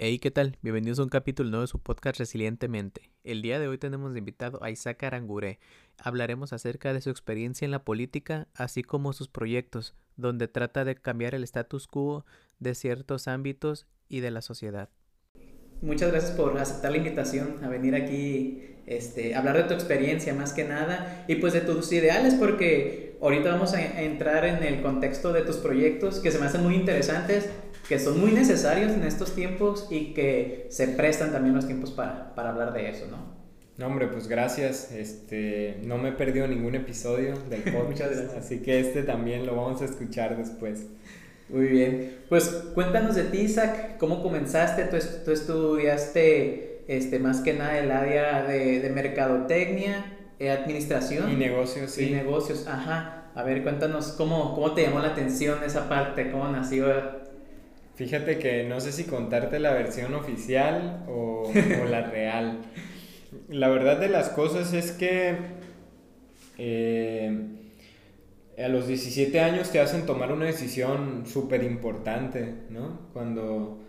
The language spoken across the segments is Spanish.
Hey, ¿qué tal? Bienvenidos a un capítulo nuevo de su podcast Resilientemente. El día de hoy tenemos de invitado a Isaac Arangure. Hablaremos acerca de su experiencia en la política, así como sus proyectos, donde trata de cambiar el status quo de ciertos ámbitos y de la sociedad. Muchas gracias por aceptar la invitación a venir aquí este, hablar de tu experiencia más que nada y pues de tus ideales porque ahorita vamos a entrar en el contexto de tus proyectos que se me hacen muy interesantes que son muy necesarios en estos tiempos y que se prestan también los tiempos para, para hablar de eso, ¿no? No, hombre, pues gracias. Este, no me he perdido ningún episodio del podcast, así que este también lo vamos a escuchar después. Muy bien. Pues cuéntanos de ti, Isaac. ¿Cómo comenzaste? Tú, tú estudiaste este, más que nada el área de, de mercadotecnia, administración. Y negocios, sí. Y negocios, ajá. A ver, cuéntanos cómo, cómo te llamó la atención esa parte, cómo nació Fíjate que no sé si contarte la versión oficial o, la real. La verdad de las cosas es que eh, a los 17 años te hacen tomar una decisión súper importante, ¿no? Cuando,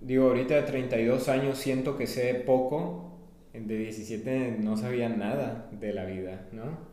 digo, ahorita de 32 años siento que sé poco, de 17 no sabía nada de la vida, ¿no?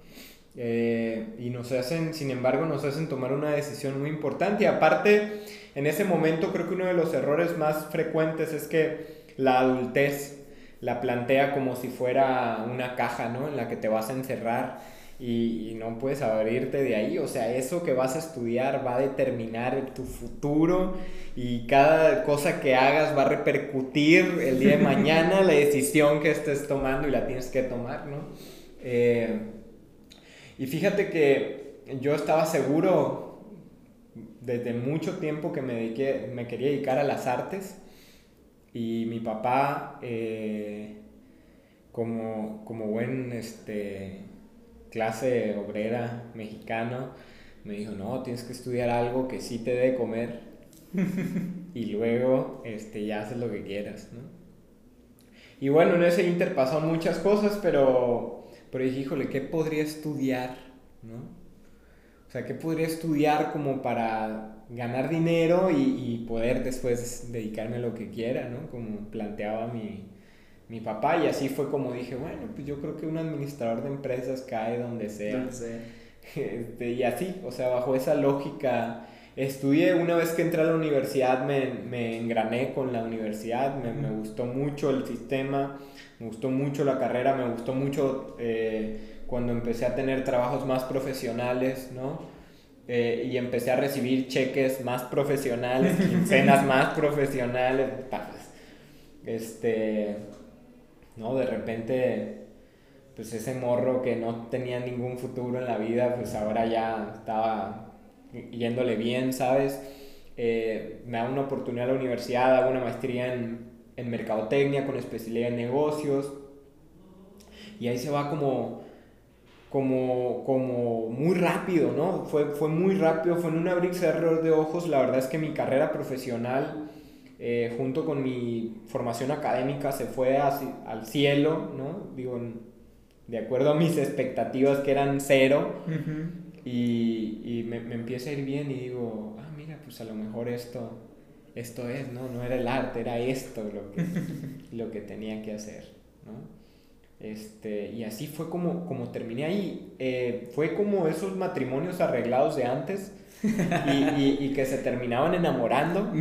Eh, y nos hacen, sin embargo, nos hacen tomar una decisión muy importante. Y aparte, en ese momento creo que uno de los errores más frecuentes es que la adultez la plantea como si fuera una caja, ¿no? En la que te vas a encerrar y, no puedes abrirte de ahí. O sea, eso que vas a estudiar va a determinar tu futuro y cada cosa que hagas va a repercutir el día de mañana la decisión que estés tomando y la tienes que tomar, ¿no? Eh, y fíjate que yo estaba seguro desde mucho tiempo que me, dediqué, me quería dedicar a las artes y mi papá, eh, como, como buen este, clase obrera mexicano, me dijo, no, tienes que estudiar algo que sí te dé comer y luego este, ya haces lo que quieras, ¿no? Y bueno, en ese inter pasaron muchas cosas, pero, pero dije, híjole, ¿qué podría estudiar? ¿no? O sea, ¿qué podría estudiar como para ganar dinero y, poder después dedicarme a lo que quiera, ¿no? Como planteaba mi, mi, papá y así fue como dije, bueno, pues yo creo que un administrador de empresas cae donde sea. Este, y así, o sea, bajo esa lógica, estudié, una vez que entré a la universidad me, me engrané con la universidad, me, me, gustó mucho el sistema, me gustó mucho la carrera, me gustó mucho... Eh, cuando empecé a tener trabajos más profesionales, ¿no? Eh, y empecé a recibir cheques más profesionales, quincenas más profesionales, pues, este, ¿no? De repente, pues ese morro que no tenía ningún futuro en la vida, pues ahora ya estaba yéndole bien, ¿sabes? Eh, me da una oportunidad a la universidad, hago una maestría en, en mercadotecnia con especialidad en negocios, y ahí se va como como, como muy rápido, ¿no? Fue, fue muy rápido, fue en un abrir cerrar de ojos. La verdad es que mi carrera profesional, eh, junto con mi formación académica, se fue al cielo, ¿no? Digo, de acuerdo a mis expectativas que eran cero. Y, y me, me, empieza a ir bien y digo, ah, mira, pues a lo mejor esto, esto es, ¿no? No era el arte, era esto lo que, lo que tenía que hacer, ¿no? Este, y así fue como, como terminé ahí. Eh, fue como esos matrimonios arreglados de antes y, y, que se terminaban enamorando,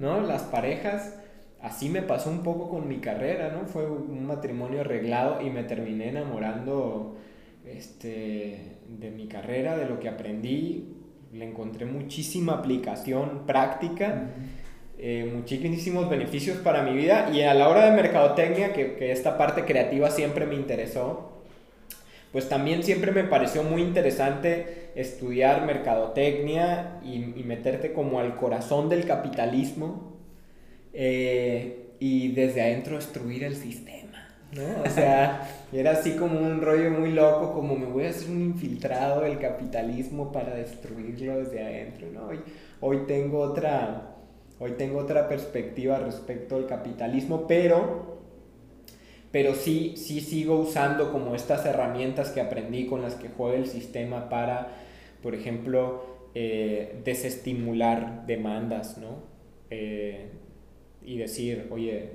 ¿no? Las parejas. Así me pasó un poco con mi carrera, ¿no? Fue un matrimonio arreglado y me terminé enamorando este, de mi carrera, de lo que aprendí. Le encontré muchísima aplicación práctica. Eh, muchísimos beneficios para mi vida y a la hora de mercadotecnia, que, que, esta parte creativa siempre me interesó, pues también siempre me pareció muy interesante estudiar mercadotecnia y, y meterte como al corazón del capitalismo eh, y desde adentro destruir el sistema. ¿no? O sea, era así como un rollo muy loco, como me voy a hacer un infiltrado del capitalismo para destruirlo desde adentro. ¿no? Hoy, hoy tengo otra, Hoy tengo otra perspectiva respecto al capitalismo, pero, pero sí, sí sigo usando como estas herramientas que aprendí con las que juega el sistema para, por ejemplo, eh, desestimular demandas, ¿no? Eh, y decir, oye,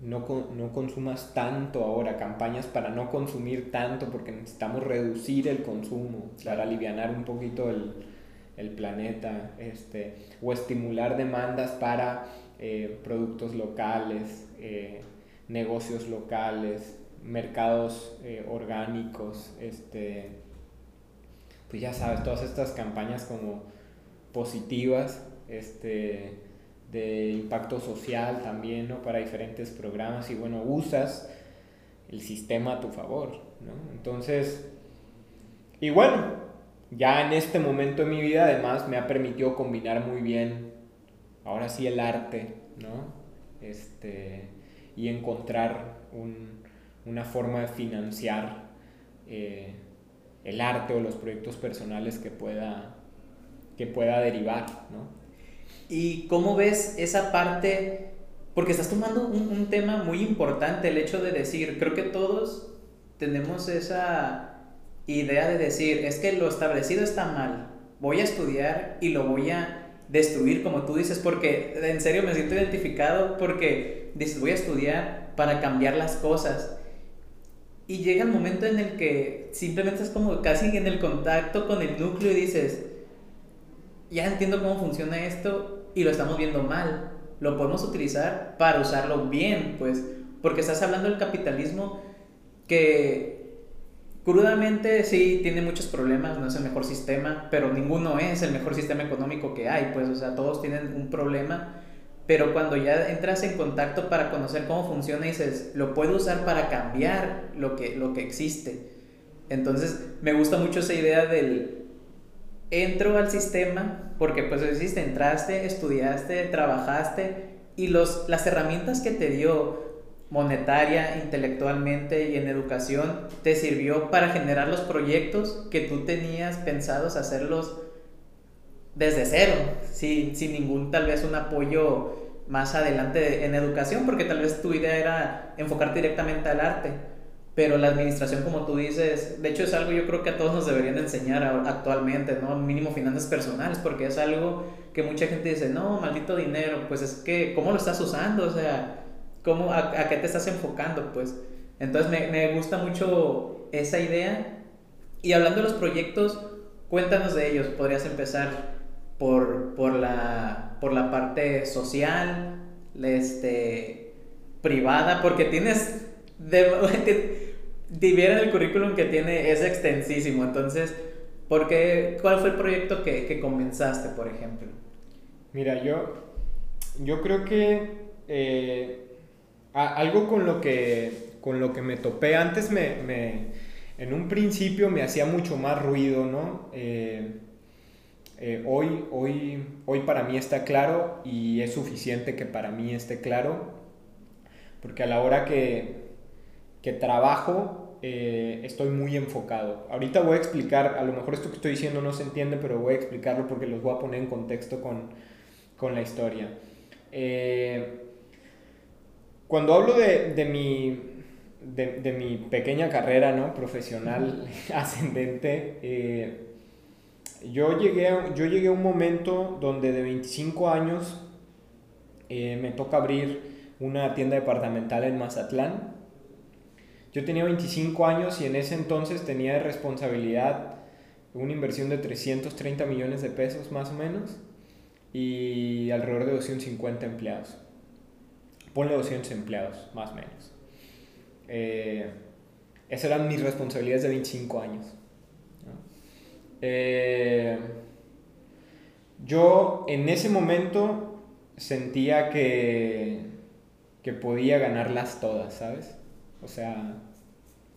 no, no consumas tanto ahora, campañas para no consumir tanto porque necesitamos reducir el consumo para aliviar un poquito el, el planeta, este, o estimular demandas para eh, productos locales, eh, negocios locales, mercados eh, orgánicos, este, pues ya sabes, todas estas campañas como positivas, este, de impacto social también, ¿no? Para diferentes programas y bueno, usas el sistema a tu favor, ¿no? Entonces, y bueno, ya en este momento de mi vida además me ha permitido combinar muy bien, ahora sí, el arte, ¿no? Este, y encontrar una forma de financiar eh, el arte o los proyectos personales que pueda, que pueda derivar, ¿no? ¿Y cómo ves esa parte? Porque estás tomando un, un tema muy importante, el hecho de decir, creo que todos tenemos esa idea de decir, es que lo establecido está mal, voy a estudiar y lo voy a destruir, como tú dices, porque en serio me siento identificado porque dices, voy a estudiar para cambiar las cosas. Y llega el momento en el que simplemente es como casi en el contacto con el núcleo y dices, ya entiendo cómo funciona esto y lo estamos viendo mal. Lo podemos utilizar para usarlo bien, pues, porque estás hablando del capitalismo que Crudamente sí tiene muchos problemas, no es el mejor sistema, pero ninguno es el mejor sistema económico que hay, pues, o sea, todos tienen un problema, pero cuando ya entras en contacto para conocer cómo funciona, dices, lo puedo usar para cambiar lo que, lo que existe. Entonces, me gusta mucho esa idea del entro al sistema, porque pues existe, entraste, estudiaste, trabajaste, y los, las herramientas que te dio monetaria, intelectualmente y en educación te sirvió para generar los proyectos que tú tenías pensados hacerlos desde cero, sin, sin ningún tal vez un apoyo más adelante en educación, porque tal vez tu idea era enfocarte directamente al arte. Pero la administración, como tú dices, de hecho es algo yo creo que a todos nos deberían enseñar actualmente, ¿no? Mínimo finanzas personales, porque es algo que mucha gente dice, no, maldito dinero, pues es que, ¿cómo lo estás usando? O sea, cómo, a, qué te estás enfocando, pues. Entonces me, me, gusta mucho esa idea. Y hablando de los proyectos, cuéntanos de ellos. Podrías empezar por, por, la, por la parte social, este, privada, porque tienes... De, diviera el currículum que tiene, es extensísimo. Entonces, ¿por qué, ¿cuál fue el proyecto que, que comenzaste, por ejemplo? Mira, yo, yo creo que eh, algo con lo que, con lo que me topé antes, me, me, en un principio me hacía mucho más ruido, ¿no? Eh, eh, hoy, hoy, hoy para mí está claro y es suficiente que para mí esté claro, porque a la hora que, que trabajo eh, estoy muy enfocado. Ahorita voy a explicar, a lo mejor esto que estoy diciendo no se entiende, pero voy a explicarlo porque los voy a poner en contexto con, con la historia. Eh, cuando hablo de, de mi, de, de, mi pequeña carrera ¿no? profesional ascendente, yo, llegué, yo llegué a un momento donde de 25 años eh, me toca abrir una tienda departamental en Mazatlán. Yo tenía 25 años y en ese entonces tenía de responsabilidad una inversión de 330 millones de pesos más o menos y alrededor de 250 empleados ponle 200 empleados, más o menos. Eh, esas eran mis responsabilidades de 25 años. Eh, yo en ese momento sentía que, que podía ganarlas todas, ¿sabes? O sea,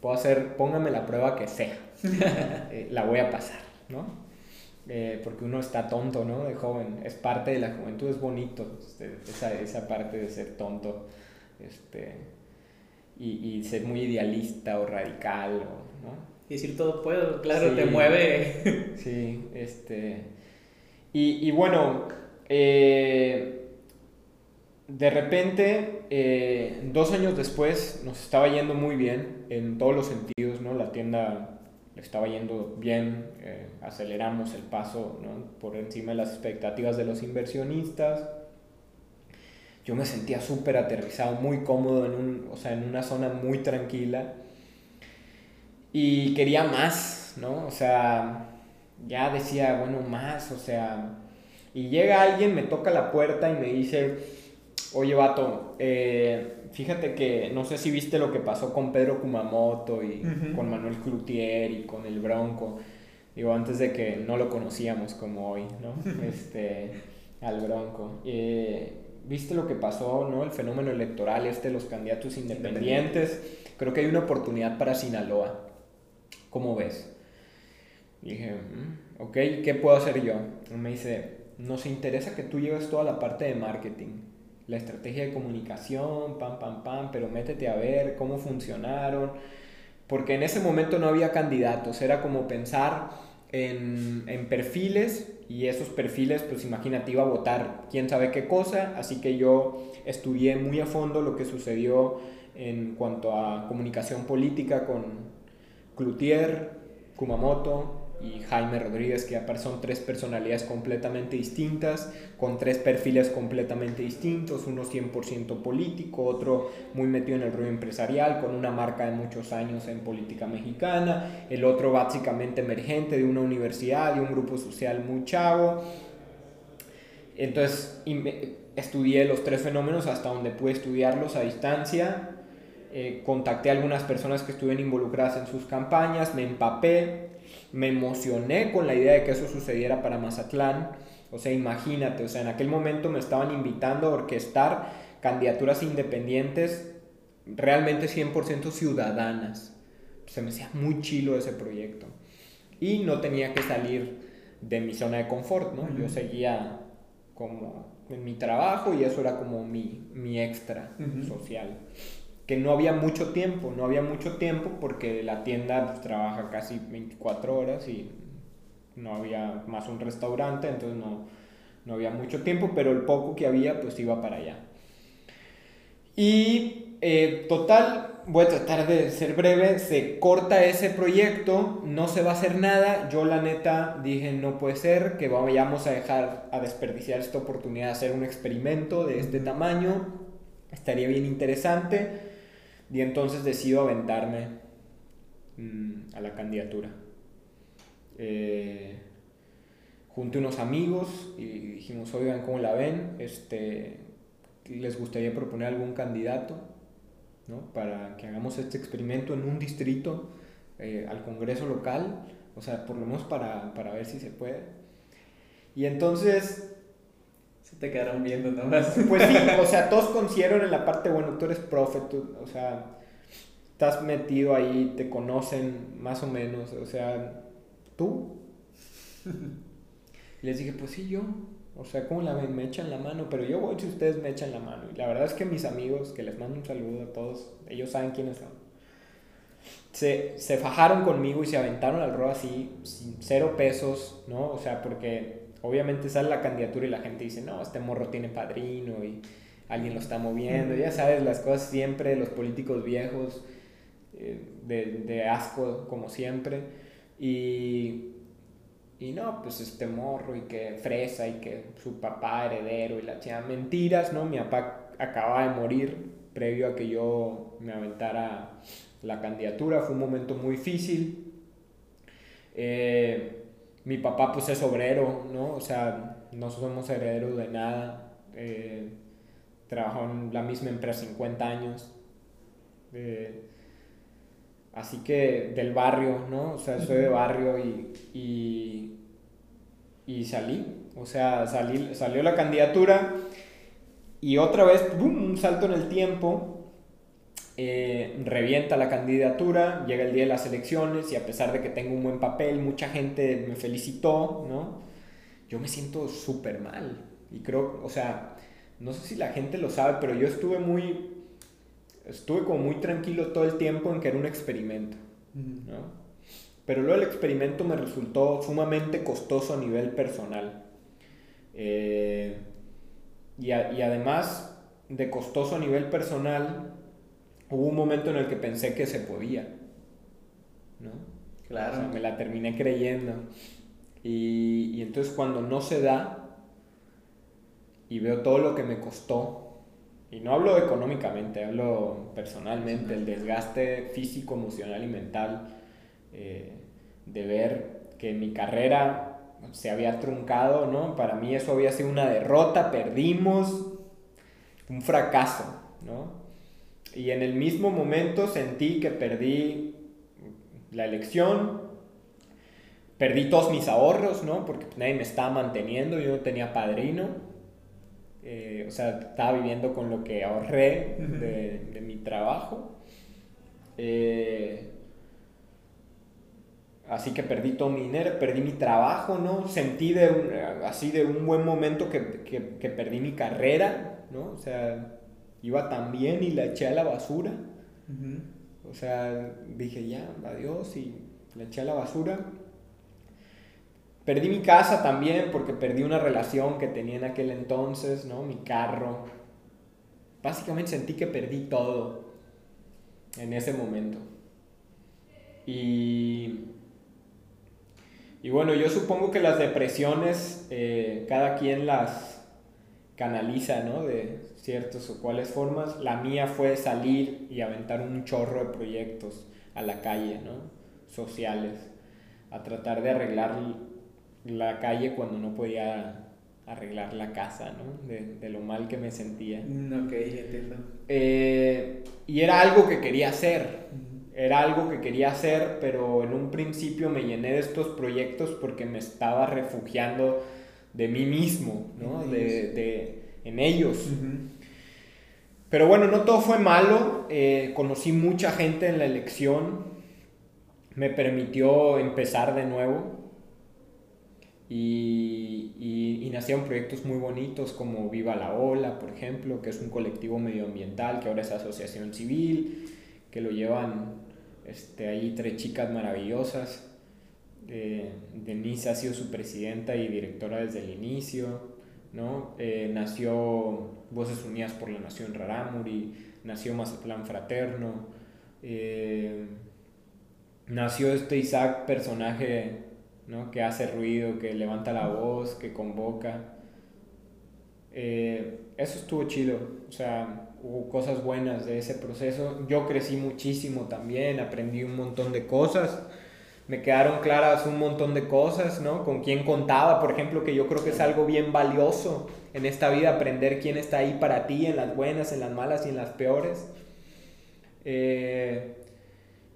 puedo hacer, póngame la prueba que sea, eh, la voy a pasar, ¿no? Eh, porque uno está tonto, ¿no? De joven. Es parte de la juventud, es bonito este, esa, esa parte de ser tonto este, y, y, ser muy idealista o radical, ¿no? Y decir todo puedo, claro, te mueve. sí, este. Y, y bueno, eh, de repente, eh, dos años después, nos estaba yendo muy bien en todos los sentidos, ¿no? La tienda estaba yendo bien, eh, aceleramos el paso por encima de las expectativas de los inversionistas. yo me sentía súper aterrizado, muy cómodo, en, un, o sea, en una zona muy tranquila. Y quería más, ¿no? O sea, ya decía, bueno, más, o sea... Y llega alguien, me toca la puerta y me dice, oye, vato, eh, fíjate que no sé si viste lo que pasó con Pedro Kumamoto y con Manuel Cloutier y con el Bronco. Digo, antes de que no lo conocíamos como hoy, ¿no? Este, al Bronco. Eh, ¿Viste lo que pasó, no? El fenómeno electoral este, los candidatos independientes. Creo que hay una oportunidad para Sinaloa. ¿Cómo ves? dije, mm, ok, ¿qué puedo hacer yo? me dice, nos interesa que tú lleves toda la parte de marketing, la estrategia de comunicación, pam, pam, pam, pero métete a ver cómo funcionaron, porque en ese momento no había candidatos, era como pensar en, en perfiles y esos perfiles, pues imagínate, iba a votar quién sabe qué cosa, así que yo estudié muy a fondo lo que sucedió en cuanto a comunicación política con Cloutier, Kumamoto, y Jaime Rodríguez, que son tres personalidades completamente distintas, con tres perfiles completamente distintos, uno 100% político, otro muy metido en el rollo empresarial, con una marca de muchos años en política mexicana, el otro básicamente emergente de una universidad, de un grupo social muy chavo. Entonces estudié los tres fenómenos hasta donde pude estudiarlos a distancia. Eh, contacté a algunas personas que estuvieron involucradas en sus campañas, me empapé, me emocioné con la idea de que eso sucediera para Mazatlán. O sea, imagínate, o sea, en aquel momento me estaban invitando a orquestar candidaturas independientes realmente 100% ciudadanas. Se me hacía muy chilo ese proyecto. Y no tenía que salir de mi zona de confort, ¿no? Yo seguía como en mi trabajo y eso era como mi, mi extra social que no había mucho tiempo, no había mucho tiempo porque la tienda pues, trabaja casi 24 horas y no había más un restaurante, entonces no, no había mucho tiempo, pero el poco que había pues iba para allá. Y eh, total, voy a tratar de ser breve, se corta ese proyecto, no se va a hacer nada, yo la neta dije no puede ser que vayamos a dejar a desperdiciar esta oportunidad de hacer un experimento de este tamaño, estaría bien interesante y entonces decido aventarme mm, a la candidatura. Eh, junté unos amigos y dijimos, oigan, ¿cómo la ven? Este, ¿Les gustaría proponer algún candidato ¿no? para que hagamos este experimento en un distrito eh, al Congreso local? O sea, por lo menos para, para ver si se puede. Y entonces te quedaron viendo nomás. Pues sí, o sea, todos consideraron en la parte, bueno, tú eres profe, o sea, estás metido ahí, te conocen más o menos, o sea, tú. Y les dije, pues sí, yo. O sea, ¿cómo la ven? Me echan la mano, pero yo voy si ustedes me echan la mano. Y la verdad es que mis amigos, que les mando un saludo a todos, ellos saben quiénes son. Se, se fajaron conmigo y se aventaron al rol así, sin cero pesos, ¿no? O sea, porque obviamente sale la candidatura y la gente dice, no, este morro tiene padrino y alguien lo está moviendo, ya sabes, las cosas siempre, los políticos viejos, eh, de, asco como siempre, y, y no, pues este morro y que fresa y que su papá heredero y la chica, mentiras, ¿no? Mi papá acaba de morir previo a que yo me aventara la candidatura, fue un momento muy difícil. Eh, mi papá pues es obrero, ¿no? O sea, no somos herederos de nada. Eh, trabajó en la misma empresa 50 años. Eh, así que del barrio, ¿no? O sea, soy de barrio y, y, y salí. O sea, salí, salió la candidatura y otra vez, ¡bum! un salto en el tiempo eh, revienta la candidatura, llega el día de las elecciones y a pesar de que tengo un buen papel, mucha gente me felicitó, ¿no? Yo me siento súper mal. Y creo, o sea, no sé si la gente lo sabe, pero yo estuve muy, estuve como muy tranquilo todo el tiempo en que era un experimento, ¿no? Pero luego el experimento me resultó sumamente costoso a nivel personal. Eh, y, y además de costoso a nivel personal, hubo un momento en el que pensé que se podía, ¿no? Claro. me la terminé creyendo. Y, entonces cuando no se da y veo todo lo que me costó y no hablo económicamente, hablo personalmente, el desgaste físico, emocional y mental eh, de ver que mi carrera se había truncado, ¿no? Para mí eso había sido una derrota, perdimos, un fracaso, ¿no? Y en el mismo momento sentí que perdí la elección, perdí todos mis ahorros, ¿no? Porque nadie me estaba manteniendo, yo no tenía padrino. Eh, o sea, estaba viviendo con lo que ahorré de, mi trabajo. Eh, así que perdí todo mi dinero, perdí mi trabajo, ¿no? Sentí de así de un buen momento que, que, que, perdí mi carrera, ¿no? O sea, iba tan bien y la eché a la basura. O sea, dije ya, adiós y la eché a la basura. Perdí mi casa también porque perdí una relación que tenía en aquel entonces, ¿no? Mi carro. Básicamente sentí que perdí todo en ese momento. Y, y bueno, yo supongo que las depresiones eh, cada quien las canaliza, ¿no? De ciertas o cuales formas. La mía fue salir y aventar un chorro de proyectos a la calle, ¿no? Sociales, a tratar de arreglar la calle cuando no podía arreglar la casa, ¿no? De, lo mal que me sentía. Mm, ok, entiendo. Eh, y era algo que quería hacer, era algo que quería hacer, pero en un principio me llené de estos proyectos porque me estaba refugiando de mí mismo, ¿no? De, en ellos. Pero bueno, no todo fue malo, eh, conocí mucha gente en la elección, me permitió empezar de nuevo, y, y, nacieron proyectos muy bonitos como Viva la Ola, por ejemplo, que es un colectivo medioambiental que ahora es asociación civil, que lo llevan este, ahí tres chicas maravillosas. Eh, Denise ha sido su presidenta y directora desde el inicio. ¿no? Eh, nació Voces Unidas por la Nación Rarámuri, nació Mazatlán Fraterno, eh, nació este Isaac personaje ¿no? que hace ruido, que levanta la voz, que convoca. Eh, eso estuvo chido, o sea, hubo cosas buenas de ese proceso. Yo crecí muchísimo también, aprendí un montón de cosas, me quedaron claras un montón de cosas, ¿no? Con quién contaba, por ejemplo, que yo creo que es algo bien valioso en esta vida, aprender quién está ahí para ti, en las buenas, en las malas y en las peores. Eh,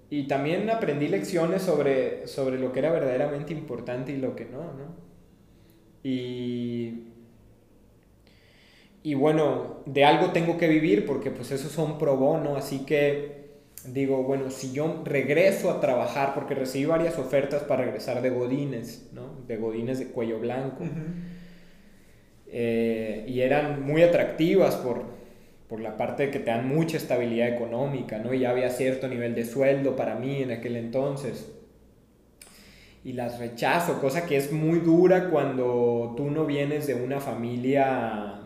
y también aprendí lecciones sobre, sobre lo que era verdaderamente importante y lo que no, ¿no? Y, y bueno, de algo tengo que vivir porque pues eso son pro bono, así que digo, bueno, si yo regreso a trabajar, porque recibí varias ofertas para regresar de Godines, ¿no? De Godines de cuello blanco. Eh, y eran muy atractivas por, por la parte de que te dan mucha estabilidad económica, ¿no? Y ya había cierto nivel de sueldo para mí en aquel entonces. Y las rechazo, cosa que es muy dura cuando tú no vienes de una familia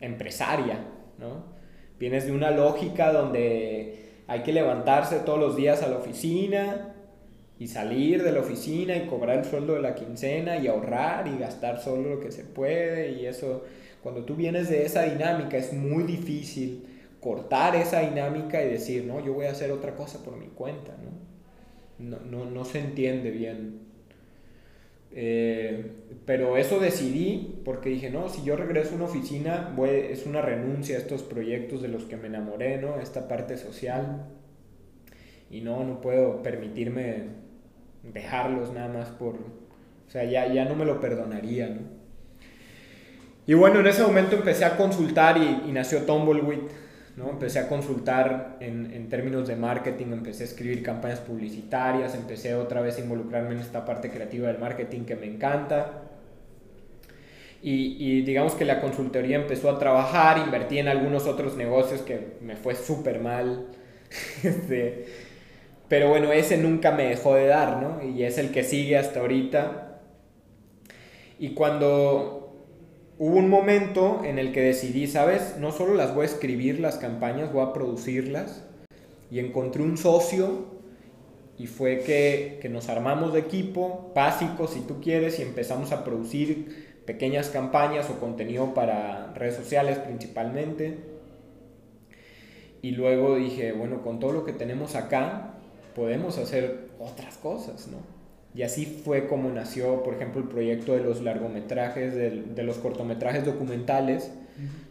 empresaria, ¿no? Vienes de una lógica donde hay que levantarse todos los días a la oficina y salir de la oficina y cobrar el sueldo de la quincena y ahorrar y gastar solo lo que se puede y eso cuando tú vienes de esa dinámica es muy difícil cortar esa dinámica y decir, no, yo voy a hacer otra cosa por mi cuenta, ¿no? No, no, se entiende bien. Eh, pero eso decidí porque dije, no, si yo regreso a una oficina, es una renuncia a estos proyectos de los que me enamoré, ¿no? Esta parte social. Y no, no puedo permitirme dejarlos nada más por... O sea, ya, ya no me lo perdonaría, ¿no? Y bueno, en ese momento empecé a consultar y, nació Tumbleweed, ¿no? Empecé a consultar en, en, términos de marketing, empecé a escribir campañas publicitarias, empecé otra vez a involucrarme en esta parte creativa del marketing que me encanta. Y, y digamos que la consultoría empezó a trabajar, invertí en algunos otros negocios que me fue súper mal. este, pero bueno, ese nunca me dejó de dar, ¿no? Y es el que sigue hasta ahorita. Y cuando hubo un momento en el que decidí, ¿sabes? No solo las voy a escribir las campañas, voy a producirlas. Y encontré un socio y fue que, que nos armamos de equipo, básico si tú quieres, y empezamos a producir pequeñas campañas o contenido para redes sociales principalmente. y luego dije, bueno, con todo lo que tenemos acá, podemos hacer otras cosas, ¿no? Y así fue como nació, por ejemplo, el proyecto de los largometrajes, de, de los cortometrajes documentales,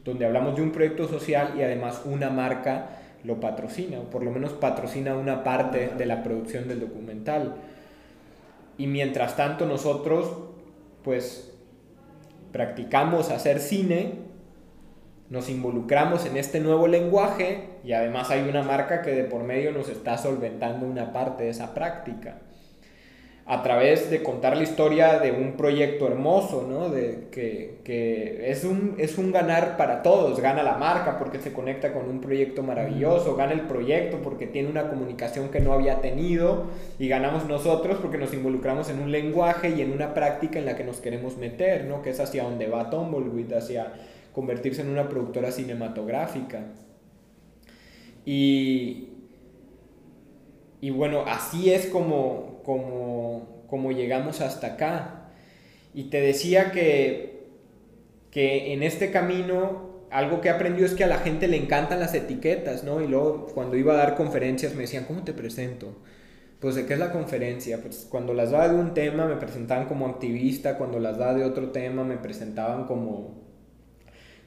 donde hablamos de un proyecto social y además una marca lo patrocina, o por lo menos patrocina una parte de la producción del documental. Y mientras tanto nosotros, pues, practicamos hacer cine, nos involucramos en este nuevo lenguaje y además hay una marca que de por medio nos está solventando una parte de esa práctica a través de contar la historia de un proyecto hermoso, ¿no? De que, que, es, un, es un ganar para todos. Gana la marca porque se conecta con un proyecto maravilloso, gana el proyecto porque tiene una comunicación que no había tenido y ganamos nosotros porque nos involucramos en un lenguaje y en una práctica en la que nos queremos meter, ¿no? Que es hacia donde va Tumbleweed, hacia convertirse en una productora cinematográfica. Y, y bueno, así es como, como, como llegamos hasta acá. Y te decía que, que en este camino algo que he aprendido es que a la gente le encantan las etiquetas, ¿no? Y luego cuando iba a dar conferencias me decían, ¿cómo te presento? Pues de qué es la conferencia. Pues cuando las daba de un tema me presentaban como activista, cuando las daba de otro tema me presentaban como,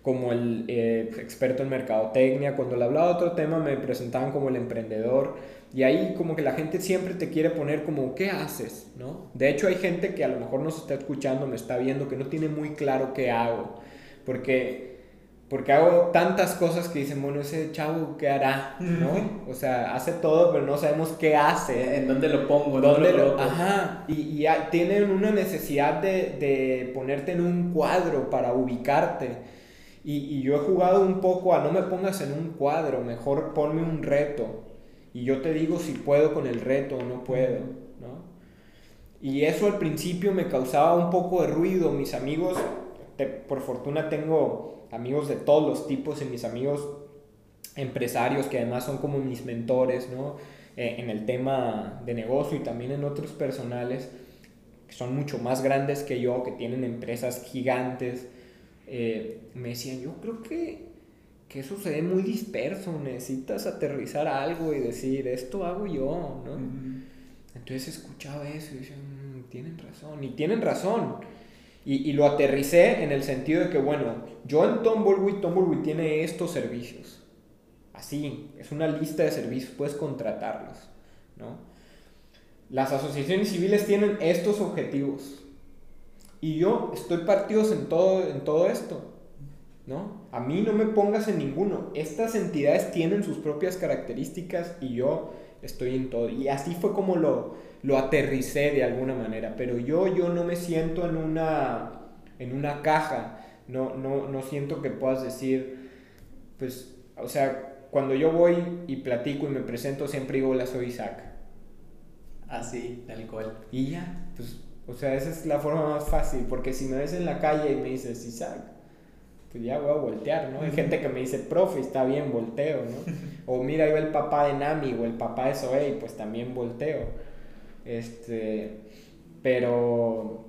como el eh, experto en mercadotecnia, cuando le hablaba de otro tema me presentaban como el emprendedor. Y ahí como que la gente siempre te quiere poner como, ¿qué haces? ¿no? De hecho hay gente que a lo mejor nos está escuchando, me está viendo, que no tiene muy claro qué hago. Porque, porque hago tantas cosas que dicen, bueno, ese chavo, ¿qué hará? ¿no? O sea, hace todo, pero no sabemos qué hace. ¿En dónde lo pongo? ¿Dónde, lo, Ajá. Y, y tienen una necesidad de, de ponerte en un cuadro para ubicarte. Y, yo he jugado un poco a no me pongas en un cuadro, mejor ponme un reto y yo te digo si puedo con el reto o no puedo, ¿no? Y eso al principio me causaba un poco de ruido. Mis amigos, por fortuna tengo amigos de todos los tipos y mis amigos empresarios que además son como mis mentores, ¿no? Eh, en el tema de negocio y también en otros personales que son mucho más grandes que yo, que tienen empresas gigantes, eh, me decían, yo creo que que eso se ve muy disperso, necesitas aterrizar algo y decir, esto hago yo, ¿no? Entonces escuchaba eso y decía, mm, tienen razón, y tienen razón. Y, y, lo aterricé en el sentido de que, bueno, yo en Tumbleweed, Tumbleweed tiene estos servicios. Así, es una lista de servicios, puedes contratarlos, ¿no? Las asociaciones civiles tienen estos objetivos. Y yo estoy partidos en todo, en todo esto. ¿no? A mí no me pongas en ninguno. Estas entidades tienen sus propias características y yo estoy en todo. Y así fue como lo, lo aterricé de alguna manera. Pero yo, yo no me siento en una, en una caja. No, no, no siento que puedas decir, pues, o sea, cuando yo voy y platico y me presento, siempre digo, hola, soy Isaac. Así, tal cual. Y ya, pues, o sea, esa es la forma más fácil, porque si me ves en la calle y me dices, Isaac, pues ya voy a voltear, ¿no? Hay gente que me dice, profe, está bien, volteo, ¿no? O mira, yo el papá de Nami o el papá de Zoe, pues también volteo. Este, pero,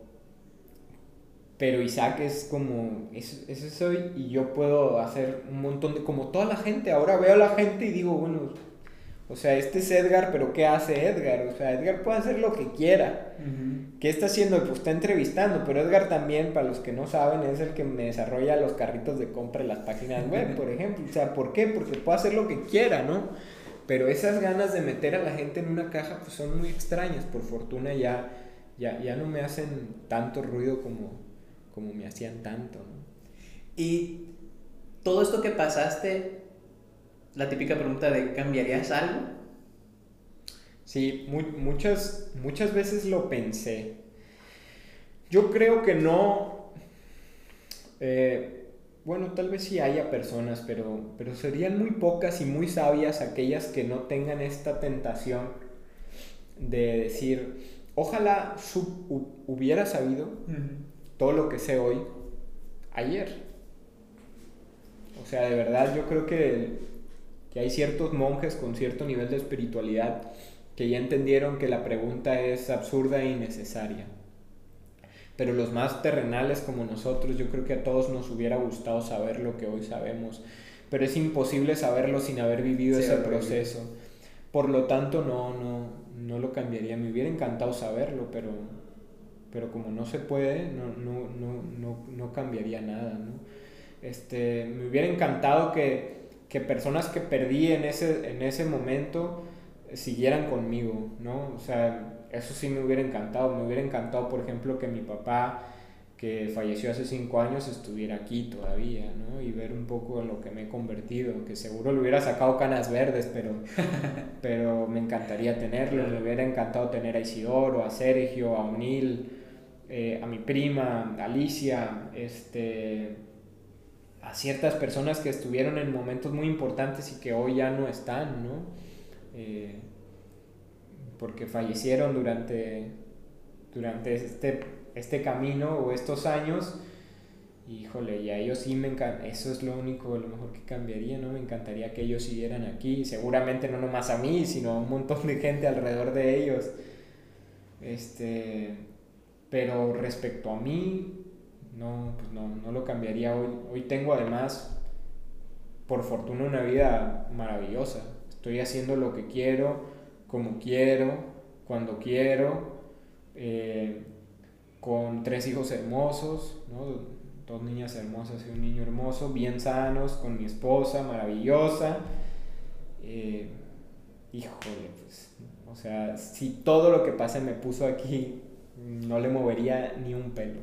pero Isaac es como, ese soy y yo puedo hacer un montón de, como toda la gente, ahora veo a la gente y digo, bueno, o sea, este es Edgar, pero ¿qué hace Edgar? O sea, Edgar puede hacer lo que quiera. ¿Qué está haciendo? Pues está entrevistando, pero Edgar también, para los que no saben, es el que me desarrolla los carritos de compra en las páginas web, por ejemplo. O sea, ¿por qué? Porque puede hacer lo que quiera, ¿no? Pero esas ganas de meter a la gente en una caja, pues son muy extrañas. Por fortuna ya, ya, ya no me hacen tanto ruido como, como me hacían tanto, ¿no? Y todo esto que pasaste la típica pregunta de ¿cambiarías algo? Sí, muchas, muchas veces lo pensé. Yo creo que no. Eh, bueno, tal vez sí haya personas, pero, pero serían muy pocas y muy sabias aquellas que no tengan esta tentación de decir, ojalá hubiera sabido todo lo que sé hoy ayer. O sea, de verdad yo creo que que hay ciertos monjes con cierto nivel de espiritualidad que ya entendieron que la pregunta es absurda e innecesaria. Pero los más terrenales como nosotros, yo creo que a todos nos hubiera gustado saber lo que hoy sabemos. pero es imposible saberlo sin haber vivido ese proceso. Por lo tanto, no, no, no lo cambiaría. Me hubiera encantado saberlo, pero, pero como no se puede, no, no, no, no, no cambiaría nada. ¿no? Este, me hubiera encantado que, que personas que perdí en ese, en ese momento siguieran conmigo, ¿no? O sea, eso sí me hubiera encantado. Me hubiera encantado, por ejemplo, que mi papá, que falleció hace cinco años, estuviera aquí todavía, ¿no? Y ver un poco lo que me he convertido, que seguro le hubiera sacado canas verdes, pero, pero me encantaría tenerlo. Me hubiera encantado tener a Isidoro, a Sergio, a Unil, eh, a mi prima, a Alicia, este, a ciertas personas que estuvieron en momentos muy importantes y que hoy ya no están, ¿no? Eh, porque fallecieron durante, durante este, este camino o estos años. Híjole, y a ellos sí me encanta, eso es lo único, lo mejor que cambiaría, ¿no? Me encantaría que ellos siguieran aquí, seguramente no nomás a mí, sino a un montón de gente alrededor de ellos. Este, pero respecto a mí, no, pues no, no lo cambiaría hoy. Hoy tengo además, por fortuna, una vida maravillosa. Estoy haciendo lo que quiero, como quiero, cuando quiero, eh, con tres hijos hermosos, dos niñas hermosas y un niño hermoso, bien sanos, con mi esposa maravillosa. Eh, híjole, pues, o sea, si todo lo que pasa me puso aquí, no le movería ni un pelo.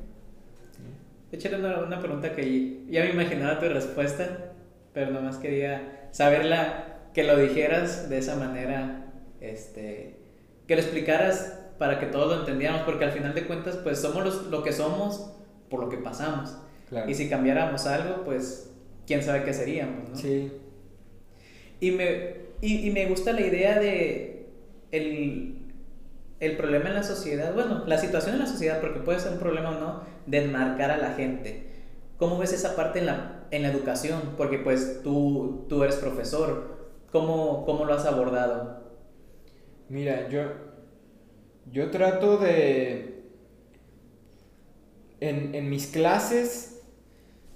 Échale una, una pregunta que ya me imaginaba tu respuesta, pero nomás quería saberla que lo dijeras de esa manera, este, que lo explicaras para que todos lo entendiéramos, porque al final de cuentas, pues somos lo que somos por lo que pasamos. Y si cambiáramos algo, pues quién sabe qué seríamos, ¿no? Sí. Y me, y, y me gusta la idea de el, el problema en la sociedad, bueno, la situación en la sociedad, porque puede ser un problema o no, de enmarcar a la gente. ¿Cómo ves esa parte en la, en la educación? Porque pues tú, tú eres profesor, ¿Cómo, cómo lo has abordado? Mira, yo, yo trato de... En, en mis clases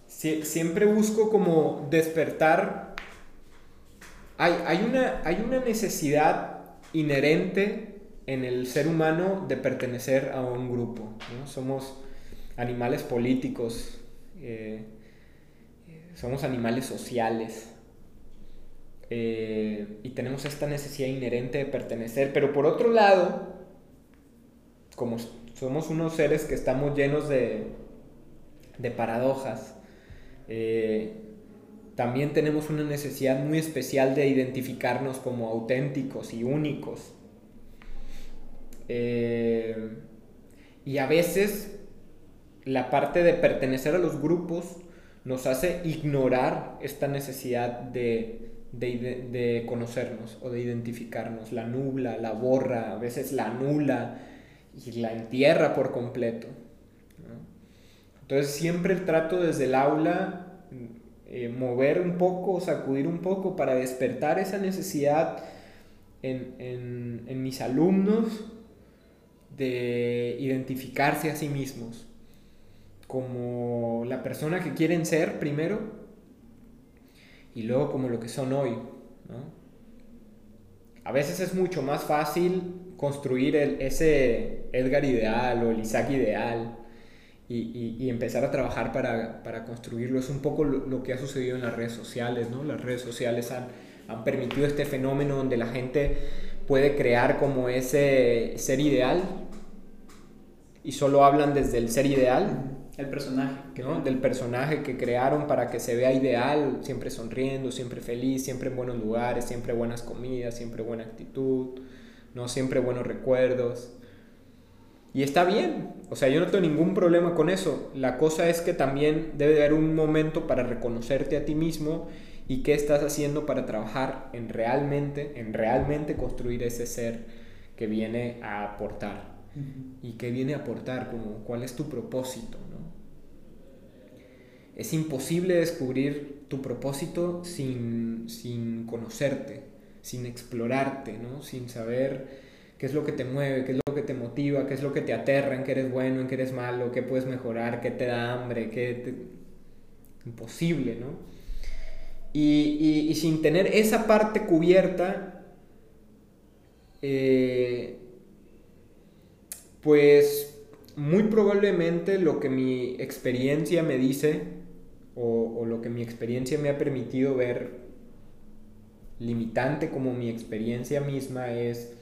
siempre busco como despertar... Hay, hay, una, hay una necesidad inherente en el ser humano de pertenecer a un grupo. ¿no? Somos animales políticos, eh, somos animales sociales. Eh, y tenemos esta necesidad inherente de pertenecer, pero por otro lado, como somos unos seres que estamos llenos de, de paradojas, eh, también tenemos una necesidad muy especial de identificarnos como auténticos y únicos. Eh, y a veces la parte de pertenecer a los grupos nos hace ignorar esta necesidad de de, conocernos o de identificarnos. La nubla, la borra, a veces la anula y la entierra por completo. Entonces siempre trato desde el aula eh, mover un poco, sacudir un poco para despertar esa necesidad en, en mis alumnos de identificarse a sí mismos como la persona que quieren ser primero y luego como lo que son hoy. ¿no? A veces es mucho más fácil construir el, ese Edgar ideal o el Isaac ideal y, y, empezar a trabajar para, para, construirlo. Es un poco lo, que ha sucedido en las redes sociales. ¿no? Las redes sociales han, han permitido este fenómeno donde la gente puede crear como ese ser ideal y solo hablan desde el ser ideal el personaje. ¿no? Del personaje que crearon para que se vea ideal, siempre sonriendo, siempre feliz, siempre en buenos lugares, siempre buenas comidas, siempre buena actitud, ¿no? Siempre buenos recuerdos. Y está bien, o sea, yo no tengo ningún problema con eso. La cosa es que también debe haber un momento para reconocerte a ti mismo y qué estás haciendo para trabajar en realmente, en realmente construir ese ser que viene a aportar. Y que viene a aportar, como cuál es tu propósito, es imposible descubrir tu propósito sin, conocerte, sin explorarte, ¿no? sin saber qué es lo que te mueve, qué es lo que te motiva, qué es lo que te aterra, en qué eres bueno, en qué eres malo, qué puedes mejorar, qué te da hambre, qué Imposible, ¿no? Y, sin tener esa parte cubierta, eh, pues muy probablemente lo que mi experiencia me dice o, lo que mi experiencia me ha permitido ver limitante como mi experiencia misma es,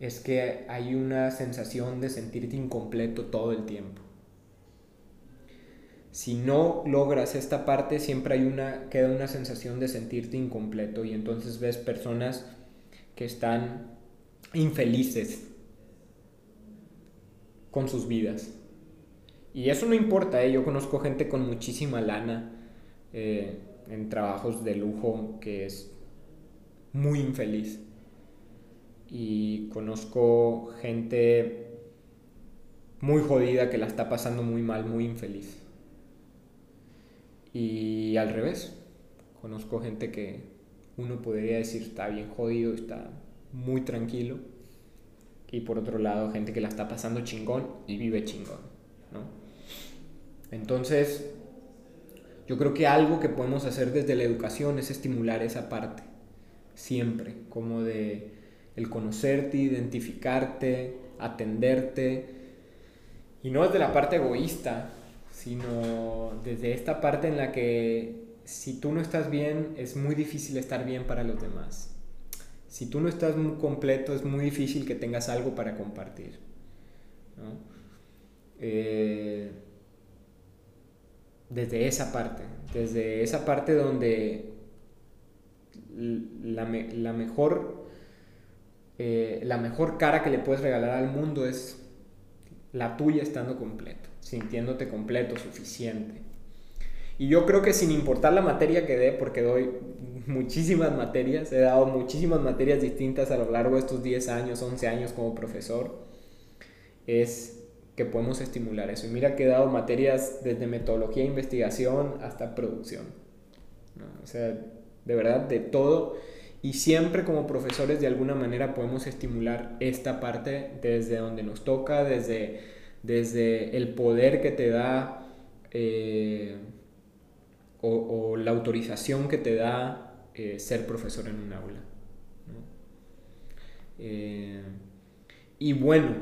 es que hay una sensación de sentirte incompleto todo el tiempo. Si no logras esta parte, siempre hay una, queda una sensación de sentirte incompleto y entonces ves personas que están infelices con sus vidas. Y eso no importa, ¿eh? yo conozco gente con muchísima lana eh, en trabajos de lujo que es muy infeliz. Y conozco gente muy jodida que la está pasando muy mal, muy infeliz. Y al revés, conozco gente que uno podría decir está bien jodido, está muy tranquilo. Y por otro lado, gente que la está pasando chingón y vive chingón, ¿no? Entonces, yo creo que algo que podemos hacer desde la educación es estimular esa parte, siempre, como de el conocerte, identificarte, atenderte, y no desde la parte egoísta, sino desde esta parte en la que si tú no estás bien, es muy difícil estar bien para los demás. Si tú no estás muy completo, es muy difícil que tengas algo para compartir. Eh, desde esa parte, desde esa parte donde la, mejor, eh, la mejor cara que le puedes regalar al mundo es la tuya estando completo sintiéndote completo, suficiente. Y yo creo que sin importar la materia que dé, porque doy muchísimas materias, he dado muchísimas materias distintas a lo largo de estos 10 años, 11 años como profesor, es que podemos estimular eso. Y mira que he dado materias desde metodología e investigación hasta producción. O sea, de verdad, de todo. Y siempre como profesores de alguna manera podemos estimular esta parte desde donde nos toca, desde desde el poder que te da eh, o, la autorización que te da eh, ser profesor en un aula. Eh, y bueno,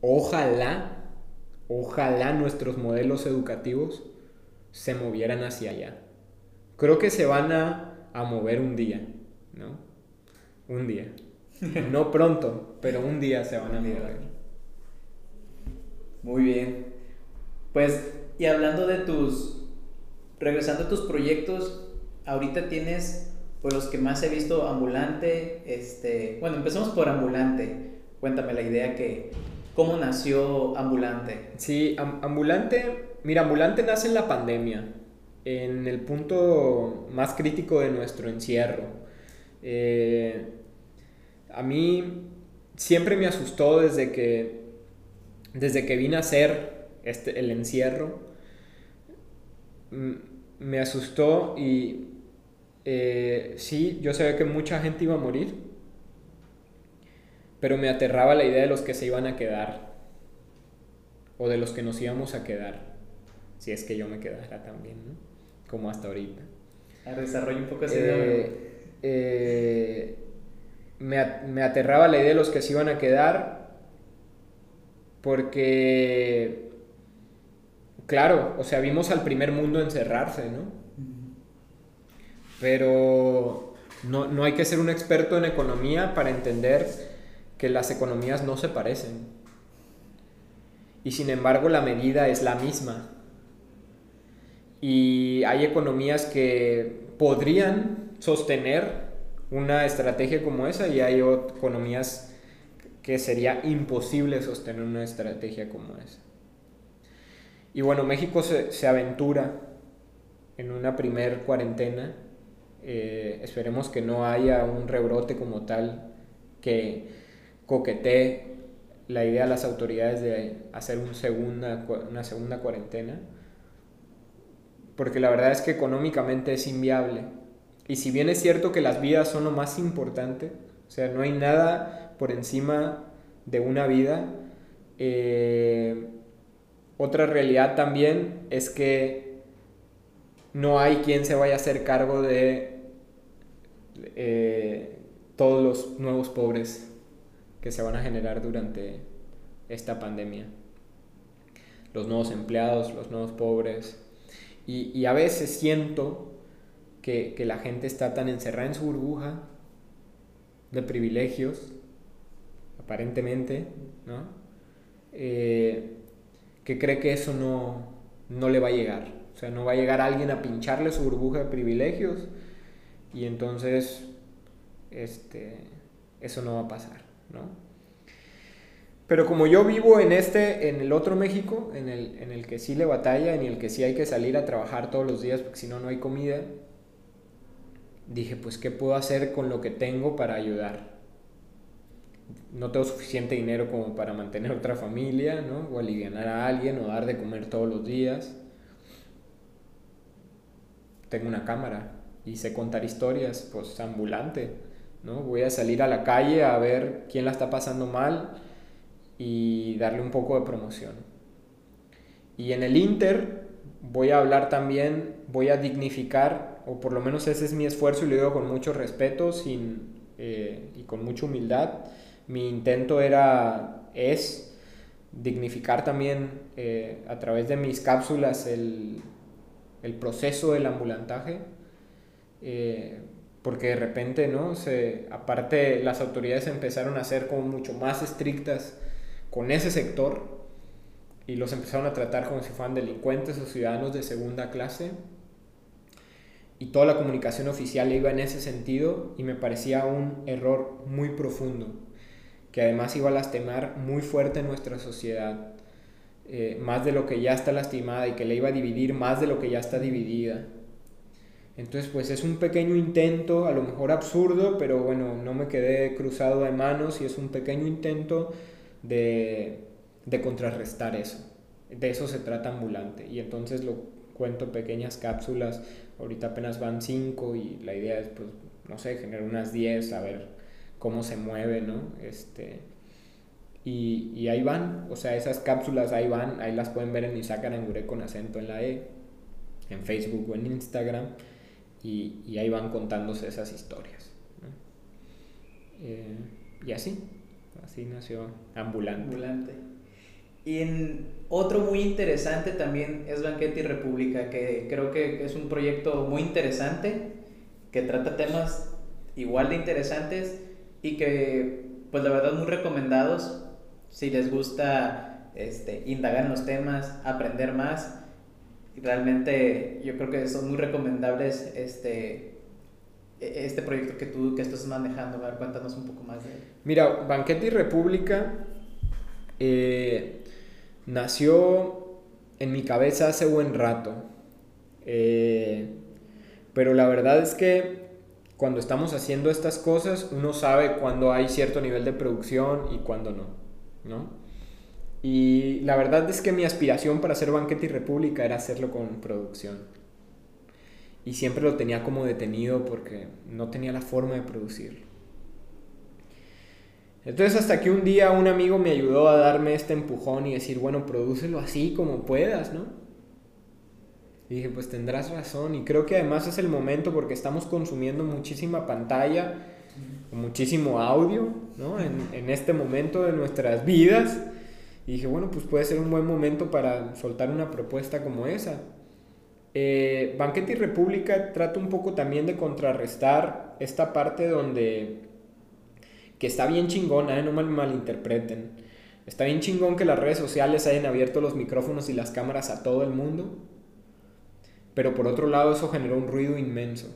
ojalá, ojalá nuestros modelos educativos se movieran hacia allá. Creo que se van a, a mover un día, ¿no? Un día. No pronto, pero un día se van a mover. Muy bien. Pues, y hablando de tus, regresando a tus proyectos, ahorita tienes, pues los que más he visto, ambulante, este, bueno, empezamos por ambulante. Cuéntame la idea que, ¿cómo nació ambulante? Sí, ambulante, mira, ambulante nace en la pandemia, en el punto más crítico de nuestro encierro. Eh, a mí siempre me asustó desde que desde que vine a hacer este, el encierro, me asustó y eh, sí, yo sabía que mucha gente iba a morir, pero me aterraba la idea de los que se iban a quedar o de los que nos íbamos a quedar, si es que yo me quedara también, ¿no? Como hasta ahorita. Desarrollo un poco ese eh, eh, me, me aterraba la idea de los que se iban a quedar porque, claro, o sea, vimos al primer mundo encerrarse, ¿no? Pero no, no hay que ser un experto en economía para entender que las economías no se parecen. Y sin embargo la medida es la misma. Y hay economías que podrían sostener una estrategia como esa y hay economías que sería imposible sostener una estrategia como esa. Y bueno, México se, aventura en una primer cuarentena. Eh, esperemos que no haya un rebrote como tal que coquetee la idea de las autoridades de hacer un segunda, una segunda cuarentena. Porque la verdad es que económicamente es inviable. Y si bien es cierto que las vidas son lo más importante, o sea, no hay nada por encima de una vida. Eh, otra realidad también es que no hay quien se vaya a hacer cargo de eh, todos los nuevos pobres que se van a generar durante esta pandemia. Los nuevos empleados, los nuevos pobres. Y, a veces siento que, la gente está tan encerrada en su burbuja de privilegios, aparentemente, ¿no? Eh, que cree que eso no, no le va a llegar. O sea, no va a llegar alguien a pincharle su burbuja de privilegios y entonces este, eso no va a pasar, Pero como yo vivo en este, en el otro México, en el, en el que sí le batalla, en el que sí hay que salir a trabajar todos los días porque si no, no hay comida, dije, pues, ¿qué puedo hacer con lo que tengo para ayudar? No tengo suficiente dinero como para mantener otra familia, ¿no? O aliviar a alguien o dar de comer todos los días. Tengo una cámara y sé contar historias, pues ambulante, ¿no? Voy a salir a la calle a ver quién la está pasando mal y darle un poco de promoción. Y en el Inter voy a hablar también, voy a dignificar, o por lo menos ese es mi esfuerzo y lo digo con mucho respeto sin, eh, y con mucha humildad. Mi intento era, es dignificar también eh, a través de mis cápsulas el, el proceso del ambulantaje. Eh, porque de repente, ¿no? Se, aparte, las autoridades empezaron a ser como mucho más estrictas con ese sector y los empezaron a tratar como si fueran delincuentes o ciudadanos de segunda clase. Y toda la comunicación oficial iba en ese sentido y me parecía un error muy profundo, que además iba a lastimar muy fuerte nuestra sociedad, eh, más de lo que ya está lastimada y que le iba a dividir más de lo que ya está dividida. Entonces, pues es un pequeño intento, a lo mejor absurdo, pero bueno, no me quedé cruzado de manos y es un pequeño intento de, contrarrestar eso. De eso se trata ambulante. Y entonces lo cuento pequeñas cápsulas, ahorita apenas van cinco y la idea es, pues, no sé, generar unas 10, a ver cómo se mueve, ¿no? Este, y, y, ahí van, o sea, esas cápsulas ahí van, ahí las pueden ver en Isaac con acento en la E, en Facebook o en Instagram, y, ahí van contándose esas historias. Eh, y así. Así nació Ambulante. Ambulante. Y otro muy interesante también es Banquete y República, que creo que es un proyecto muy interesante, que trata temas igual de interesantes y que, pues la verdad, muy recomendados si les gusta este, indagar en los temas, aprender más. Realmente yo creo que son muy recomendables este, e-, este proyecto que tú que estás manejando. Ver, cuéntanos un poco más de él. Mira, Banquete y República eh, nació en mi cabeza hace buen rato. Eh, pero la verdad es que cuando estamos haciendo estas cosas, uno sabe cuando hay cierto nivel de producción y cuando no, ¿no? Y la verdad es que mi aspiración para hacer Banquete y República era hacerlo con producción y siempre lo tenía como detenido porque no tenía la forma de producirlo. Entonces hasta que un día un amigo me ayudó a darme este empujón y decir, bueno, prodúcelo así como puedas, ¿no? Y dije, pues tendrás razón. Y creo que además es el momento porque estamos consumiendo muchísima pantalla, muchísimo audio, ¿no? En, en este momento de nuestras vidas. Y dije, bueno, pues puede ser un buen momento para soltar una propuesta como esa. Eh, Banquete y República trata un poco también de contrarrestar esta parte donde, que está bien chingona, ¿eh? no me malinterpreten, está bien chingón que las redes sociales hayan abierto los micrófonos y las cámaras a todo el mundo, pero por otro lado eso generó un ruido inmenso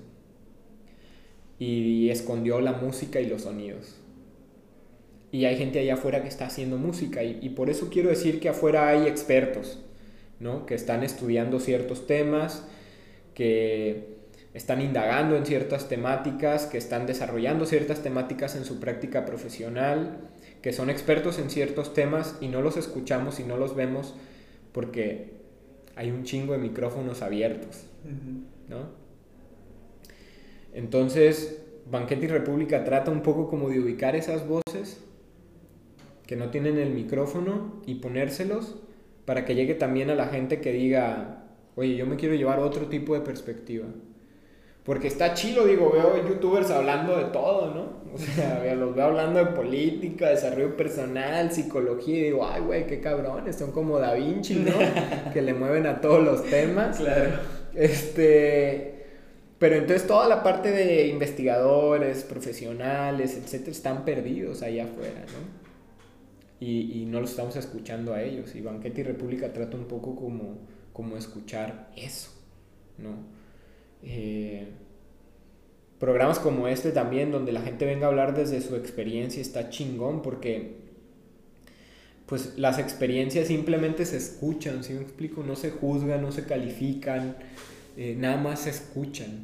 y escondió la música y los sonidos. Y hay gente allá afuera que está haciendo música y por eso quiero decir que afuera hay expertos que están estudiando ciertos temas, que están indagando en ciertas temáticas, que están desarrollando ciertas temáticas en su práctica profesional, que son expertos en ciertos temas y no los escuchamos y no los vemos porque hay un chingo de micrófonos abiertos, Entonces, Banquete y República trata un poco como de ubicar esas voces que no tienen el micrófono y ponérselos para que llegue también a la gente que diga, oye, yo me quiero llevar otro tipo de perspectiva. Porque está chido, digo, veo youtubers hablando de todo, ¿no? O sea, los veo hablando de política, desarrollo personal, psicología, y digo, ay, güey, qué cabrones, son como Da Vinci, ¿no? que le mueven a todos los temas. Claro. Este. Pero entonces toda la parte de investigadores, profesionales, etcétera, están perdidos allá afuera, ¿no? Y, y no los estamos escuchando a ellos. Y Banquete y República trata un poco como, como escuchar eso, ¿no? Eh, programas como este también, donde la gente venga a hablar desde su experiencia, está chingón porque pues las experiencias simplemente se escuchan, si me explico? No se juzgan, no se califican, eh, nada más se escuchan,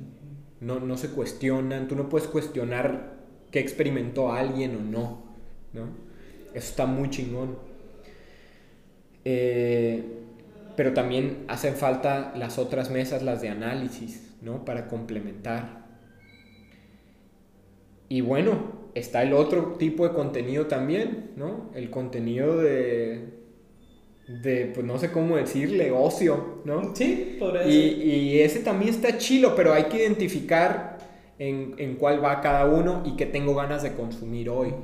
no, no se cuestionan, tú no puedes cuestionar qué experimentó alguien o no, ¿no? Eso está muy chingón. Eh, pero también hacen falta las otras mesas, las de análisis, ¿no? Para complementar. Y bueno, está el otro tipo de contenido también, ¿no? El contenido de, de pues no sé cómo decirle, ocio, ¿no? Sí, por eso. Y, y ese también está chilo, pero hay que identificar en, en, cuál va cada uno y qué tengo ganas de consumir hoy.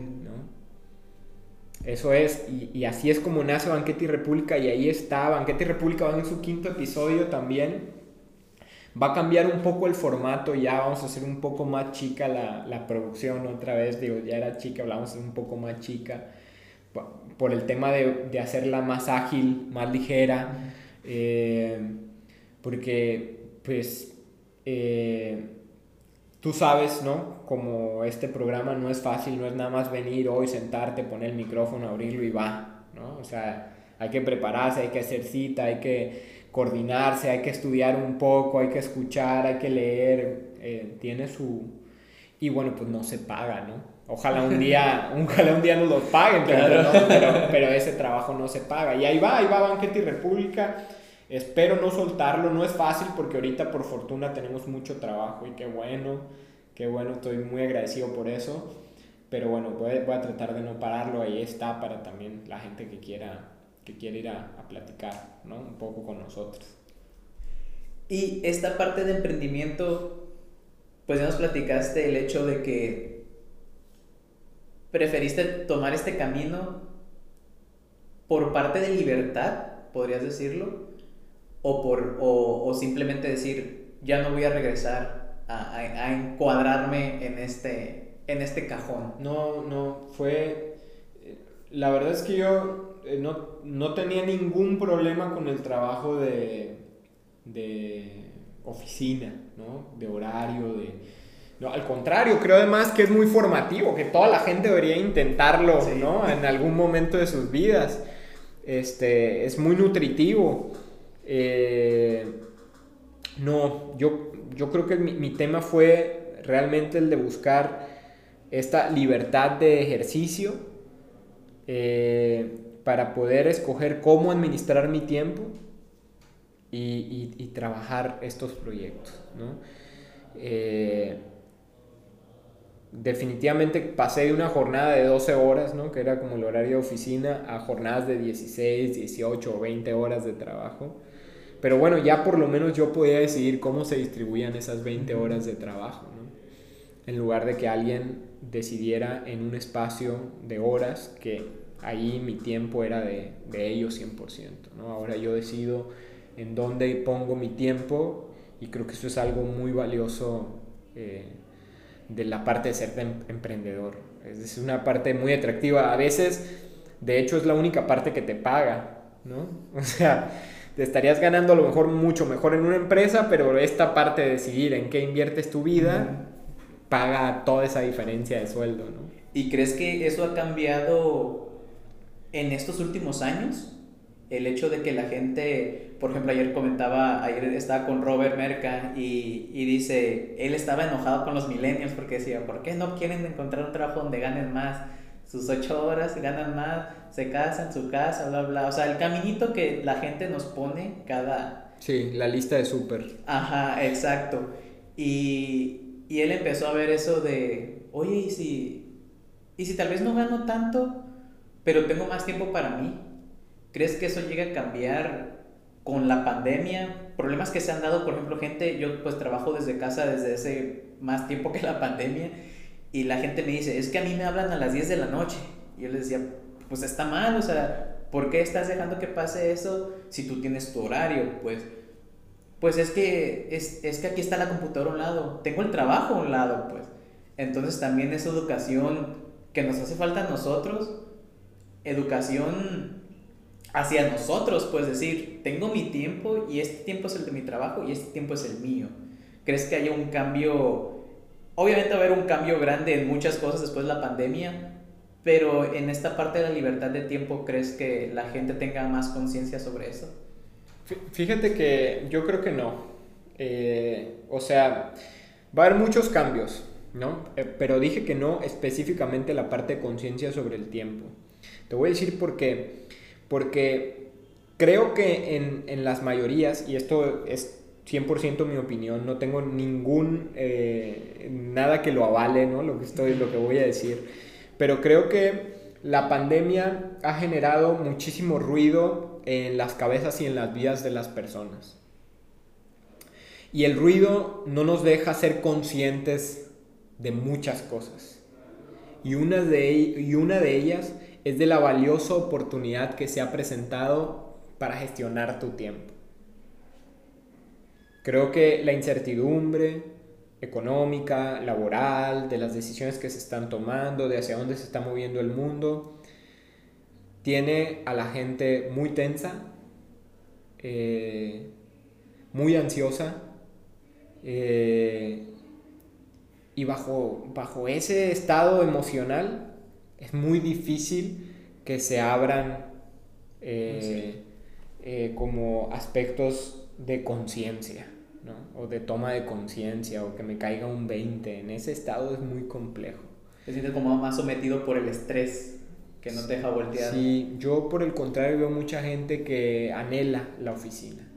Eso es, y, y así es como nace Banquete y República, y ahí está, Banquete y República va en su quinto episodio también. Va a cambiar un poco el formato, ya vamos a hacer un poco más chica la, la producción otra vez, digo, ya era chica, hablamos un poco más chica, por el tema de, de hacerla más ágil, más ligera, eh, porque pues eh, tú sabes, ¿no? Como este programa no es fácil, no es nada más venir hoy, sentarte, poner el micrófono, abrirlo y va, ¿no? O sea, hay que prepararse, hay que hacer cita, hay que coordinarse, hay que estudiar un poco, hay que escuchar, hay que leer, eh, tiene su... Y bueno, pues no se paga, ¿no? Ojalá un día, ojalá un día nos lo paguen, pero, pero, ese trabajo no se paga. Y ahí va, ahí va Banquete y República. Espero no soltarlo, no es fácil porque ahorita por fortuna tenemos mucho trabajo y qué bueno, qué bueno, estoy muy agradecido por eso. Pero bueno, voy, voy a tratar de no pararlo, ahí está para también la gente que quiera que quiere ir a, platicar, ¿no? Un poco con nosotros. Y esta parte de emprendimiento, pues ya nos platicaste el hecho de que preferiste tomar este camino por parte de libertad, podrías decirlo, o, por, o, simplemente decir, ya no voy a regresar a, a, encuadrarme en este, en este cajón. No, no, fue... Eh, la verdad es que yo eh, no, tenía ningún problema con el trabajo de, de oficina, ¿no? De horario, de... No, al contrario, creo además que es muy formativo, que toda la gente debería intentarlo, ¿no? En algún momento de sus vidas. Este, es muy nutritivo. Eh, no, yo, yo creo que mi, mi, tema fue realmente el de buscar esta libertad de ejercicio. Eh, para poder escoger cómo administrar mi tiempo y, trabajar estos proyectos. Eh, definitivamente pasé de una jornada de 12 horas, ¿no? que era como el horario de oficina, a jornadas de 16, 18 o 20 horas de trabajo. Pero bueno, ya por lo menos yo podía decidir cómo se distribuían esas 20 horas de trabajo, en lugar de que alguien decidiera en un espacio de horas que ahí mi tiempo era de, de ellos 100%. ¿no? Ahora yo decido en dónde pongo mi tiempo y creo que eso es algo muy valioso eh, de la parte de ser emprendedor. Es una parte muy atractiva. A veces, de hecho, es la única parte que te paga, ¿no? O sea, te estarías ganando a lo mejor mucho mejor en una empresa, pero esta parte de decidir en qué inviertes tu vida paga toda esa diferencia de sueldo, ¿no? ¿Y crees que eso ha cambiado en estos últimos años, el hecho de que la gente, por ejemplo, ayer comentaba, ayer estaba con Robert Merca y, y, dice, él estaba enojado con los millennials porque decía, ¿por qué no quieren encontrar un trabajo donde ganen más? Sus ocho horas ganan más, se casan su casa, bla, bla. O sea, el caminito que la gente nos pone cada... Sí, la lista de súper. Ajá, exacto. Y, y él empezó a ver eso de, oye, ¿y si, ¿y si tal vez no gano tanto? pero tengo más tiempo para mí. ¿Crees que eso llega a cambiar con la pandemia, problemas que se han dado, por ejemplo, gente, yo pues trabajo desde casa desde hace más tiempo que la pandemia y la gente me dice, es que a mí me hablan a las 10 de la noche. Y yo les decía, pues está mal, o sea, ¿por qué estás dejando que pase eso si tú tienes tu horario? Pues, pues es que, es, es que aquí está la computadora a un lado, tengo el trabajo a un lado, pues. Entonces también esa educación que nos hace falta a nosotros, educación hacia nosotros, pues decir, tengo mi tiempo y este tiempo es el de mi trabajo y este tiempo es el mío. ¿Crees que haya un cambio? Obviamente va a haber un cambio grande en muchas cosas después de la pandemia, pero en esta parte de la libertad de tiempo, ¿crees que la gente tenga más conciencia sobre eso? Fíjate que yo creo que no. Eh, o sea, va a haber muchos cambios, ¿no? Eh, pero dije que no específicamente la parte de conciencia sobre el tiempo. Te voy a decir por qué porque creo que en, en las mayorías, y esto es 100% mi opinión, no tengo ningún, eh, nada que lo avale, ¿no? Lo que, estoy, lo que voy a decir, pero creo que la pandemia ha generado muchísimo ruido en las cabezas y en las vidas de las personas. Y el ruido no nos deja ser conscientes de muchas cosas. Y una de, y una de ellas es de la valiosa oportunidad que se ha presentado para gestionar tu tiempo. Creo que la incertidumbre económica, laboral, de las decisiones que se están tomando, de hacia dónde se está moviendo el mundo, tiene a la gente muy tensa, eh, muy ansiosa eh, y bajo, bajo ese estado emocional es muy difícil que se abran eh, como aspectos de conciencia. O de toma de conciencia, o que me caiga un 20. En ese estado es muy complejo. Te sientes como más sometido por el estrés que no te deja voltear. Sí, yo por el contrario veo mucha gente que anhela la oficina.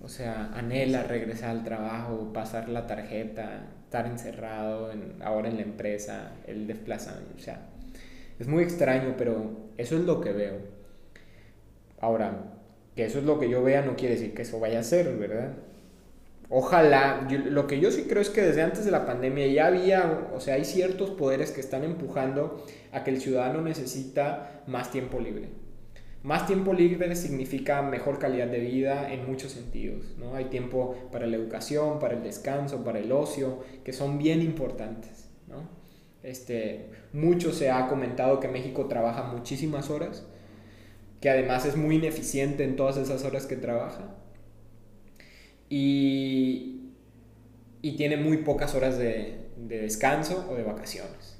O sea, anhela regresar al trabajo, pasar la tarjeta, estar encerrado en, ahora en la empresa, el desplazamiento. O sea, es muy extraño, pero eso es lo que veo. Ahora, que eso es lo que yo vea no quiere decir que eso vaya a ser, ¿verdad? Ojalá, lo que yo sí creo es que desde antes de la pandemia ya había, o sea, hay ciertos poderes que están empujando a que el ciudadano necesita más tiempo libre. Más tiempo libre significa mejor calidad de vida en muchos sentidos, ¿no? Hay tiempo para la educación, para el descanso, para el ocio, que son bien importantes, ¿no? Este, mucho se ha comentado que México trabaja muchísimas horas, que además es muy ineficiente en todas esas horas que trabaja y, y tiene muy pocas horas de, de descanso o de vacaciones.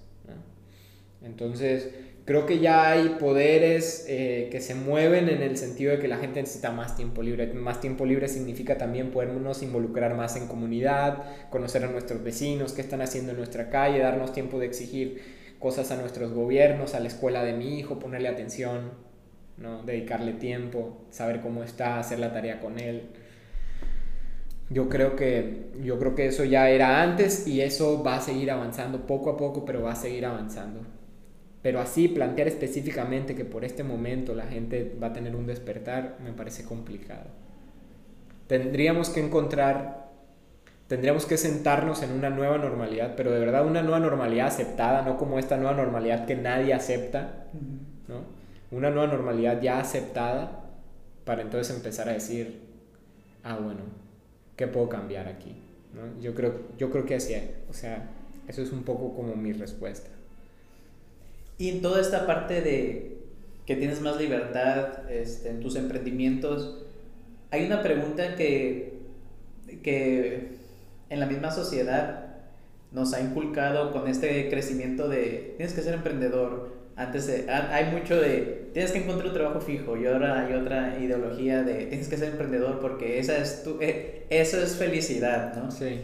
Entonces, creo que ya hay poderes eh, que se mueven en el sentido de que la gente necesita más tiempo libre. Más tiempo libre significa también podernos involucrar más en comunidad, conocer a nuestros vecinos, qué están haciendo en nuestra calle, darnos tiempo de exigir cosas a nuestros gobiernos, a la escuela de mi hijo, ponerle atención, ¿no? dedicarle tiempo, saber cómo está, hacer la tarea con él. Yo creo que yo creo que eso ya era antes y eso va a seguir avanzando poco a poco, pero va a seguir avanzando. Pero así plantear específicamente que por este momento la gente va a tener un despertar me parece complicado. Tendríamos que encontrar, tendríamos que sentarnos en una nueva normalidad, pero de verdad una nueva normalidad aceptada, no como esta nueva normalidad que nadie acepta, ¿no? Una nueva normalidad ya aceptada para entonces empezar a decir, ah, bueno, ¿qué puedo cambiar aquí? ¿no? Yo, creo, yo creo que así, o sea, eso es un poco como mi respuesta. Y en toda esta parte de que tienes más libertad este, en tus emprendimientos, hay una pregunta que, que en la misma sociedad nos ha inculcado con este crecimiento de tienes que ser emprendedor. Antes hay mucho de tienes que encontrar un trabajo fijo y ahora hay otra ideología de tienes que ser emprendedor porque esa es tu, eh, eso es felicidad, ¿no? Sí.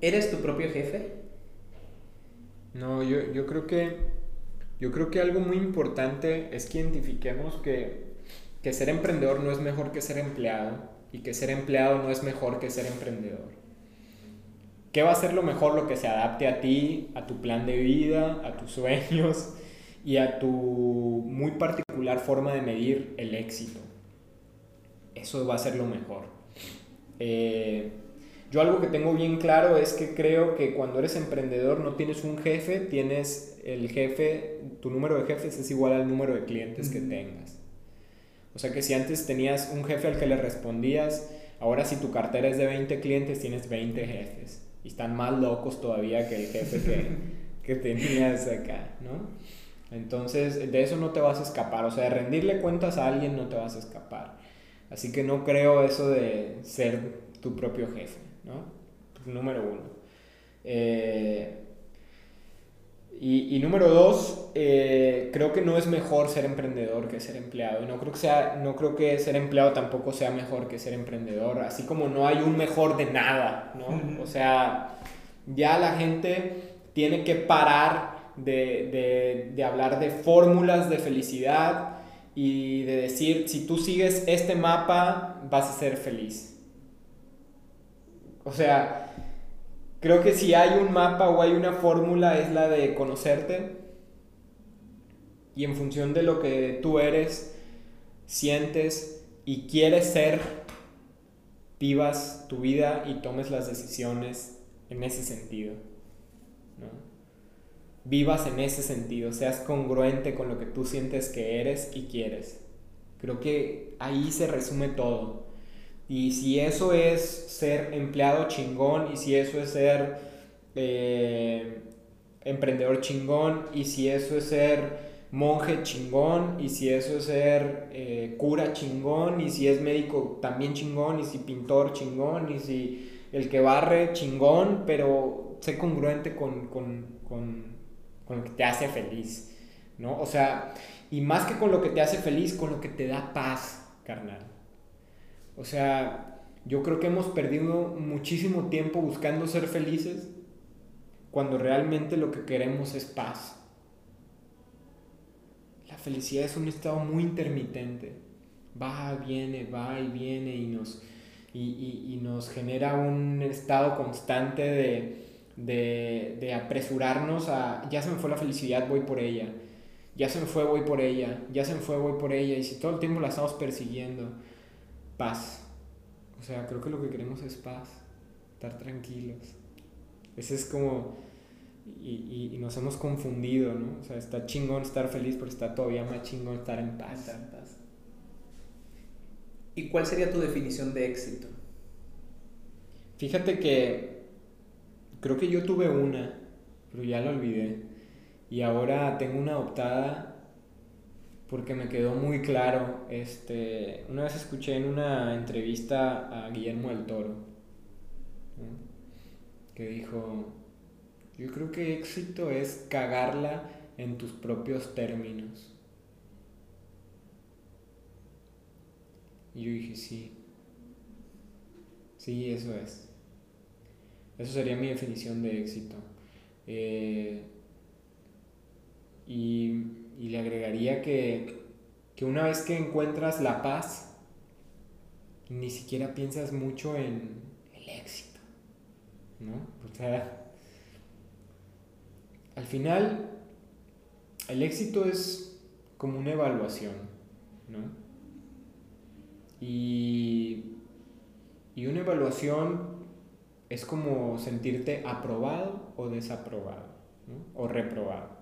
¿Eres tu propio jefe? No, yo, yo, creo que, yo creo que algo muy importante es que identifiquemos que, que ser emprendedor no es mejor que ser empleado y que ser empleado no es mejor que ser emprendedor. ¿Qué va a ser lo mejor? Lo que se adapte a ti, a tu plan de vida, a tus sueños y a tu muy particular forma de medir el éxito. eso va a ser lo mejor. Eh, yo algo que tengo bien claro es que creo que cuando eres emprendedor no tienes un jefe, tienes el jefe, tu número de jefes es igual al número de clientes que tengas. O sea que si antes tenías un jefe al que le respondías, ahora si tu cartera es de 20 clientes, tienes 20 jefes. Y están más locos todavía que el jefe que, que tenías acá, ¿no? Entonces, de eso no te vas a escapar. O sea, de rendirle cuentas a alguien no te vas a escapar. Así que no creo eso de ser tu propio jefe, ¿no? Número uno. Eh, y, número dos, eh, creo que no es mejor ser emprendedor que ser empleado. Y no creo, que sea, no creo que ser empleado tampoco sea mejor que ser emprendedor. Así como no hay un mejor de nada, ¿no? O sea, ya la gente tiene que parar de, de, de hablar de fórmulas de felicidad y de decir, si tú sigues este mapa, vas a ser feliz. O sea, Creo que si hay un mapa o hay una fórmula es la de conocerte y en función de lo que tú eres, sientes y quieres ser, vivas tu vida y tomes las decisiones en ese sentido. Vivas en ese sentido, seas congruente con lo que tú sientes que eres y quieres. Creo que ahí se resume todo. Y si eso es ser empleado chingón, y si eso es ser eh, emprendedor chingón, y si eso es ser monje chingón, y si eso es ser eh, cura chingón, y si es médico también chingón, y si pintor chingón, y si el que barre chingón, pero sé congruente con, con, con, con lo que te hace feliz, ¿no? O sea, y más que con lo que te hace feliz, con lo que te da paz, carnal. O sea, yo creo que hemos perdido muchísimo tiempo buscando ser felices cuando realmente lo que queremos es paz. La felicidad es un estado muy intermitente. Va, viene, va y viene y nos, y, nos genera un estado constante de, de, de, apresurarnos a, ya se me fue la felicidad, voy por ella. Ya se me fue, voy por ella. Ya se me fue, voy por ella. Y si todo el tiempo la estamos persiguiendo paz. O sea, creo que lo que queremos es paz, estar tranquilos. Ese es como... Y, y, nos hemos confundido, ¿no? O sea, está chingón estar feliz, pero está todavía más chingón estar en paz. Estar en paz. ¿Y cuál sería tu definición de éxito? Fíjate que creo que yo tuve una, pero ya la olvidé. Y ahora tengo una adoptada porque me quedó muy claro. Este, una vez escuché en una entrevista a Guillermo del Toro, que dijo, yo creo que éxito es cagarla en tus propios términos. Y yo dije, sí, sí, eso es. Eso sería mi definición de éxito. Eh, y y le agregaría que, que una vez que encuentras la paz, ni siquiera piensas mucho en el éxito, ¿no? O sea, al final, el éxito es como una evaluación, ¿no? Y, y una evaluación es como sentirte aprobado o desaprobado, ¿no? o reprobado.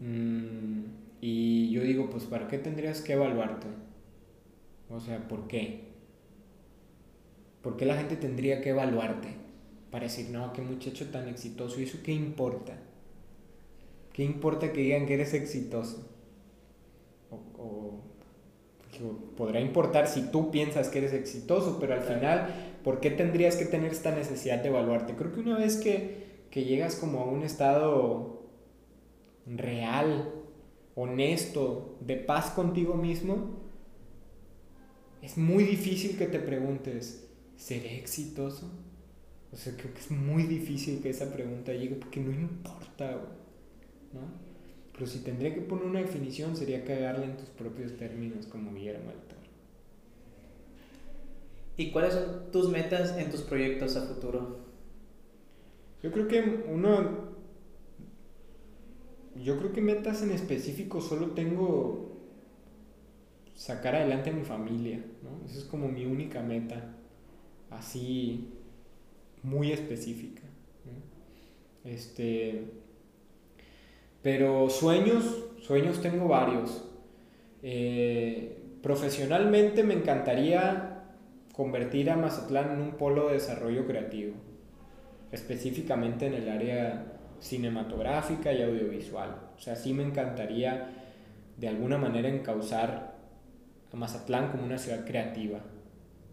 Mm, y yo digo, pues ¿para qué tendrías que evaluarte? O sea, ¿por qué? ¿Por qué la gente tendría que evaluarte? Para decir, no, qué muchacho tan exitoso. ¿Y eso qué importa? ¿Qué importa que digan que eres exitoso? O, podrá importar si tú piensas que eres exitoso, pero al final, ¿por qué tendrías que tener esta necesidad de evaluarte? Creo que una vez que, que llegas como a un estado real, honesto, de paz contigo mismo, es muy difícil que te preguntes, ¿seré exitoso? O sea, creo que es muy difícil que esa pregunta llegue porque no importa, ¿no? Pero si tendría que poner una definición sería cagarle en tus propios términos como Guillermo del ¿Y cuáles son tus metas en tus proyectos a futuro? Yo creo que uno yo creo que metas en específico solo tengo sacar adelante a mi familia, ¿no? Esa es como mi única meta, así muy específica. Este, pero sueños, sueños tengo varios. Eh, profesionalmente me encantaría convertir a Mazatlán en un polo de desarrollo creativo, específicamente en el área cinematográfica y audiovisual. O sea, sí me encantaría de alguna manera encauzar a Mazatlán como una ciudad creativa.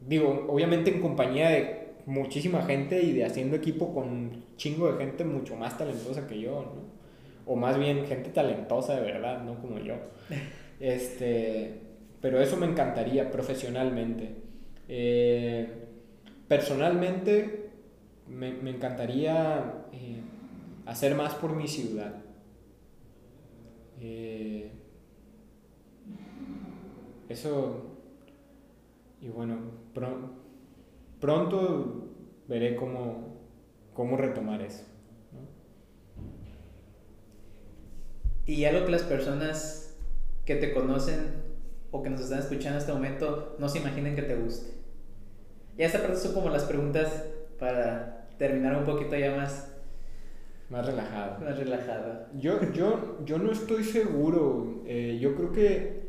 Digo, obviamente en compañía de muchísima gente y de haciendo equipo con un chingo de gente mucho más talentosa que yo, ¿no? O más bien gente talentosa de verdad, no como yo. Este, pero eso me encantaría profesionalmente. Eh, personalmente, me, me encantaría hacer más por mi ciudad. Eh, eso, y bueno, pronto veré cómo, cómo retomar eso. Y algo que las personas que te conocen o que nos están escuchando en este momento no se imaginen que te guste. Ya esta parte son como las preguntas para terminar un poquito ya más más relajado. Más relajado. Yo, yo, yo no estoy seguro. Eh, yo creo que.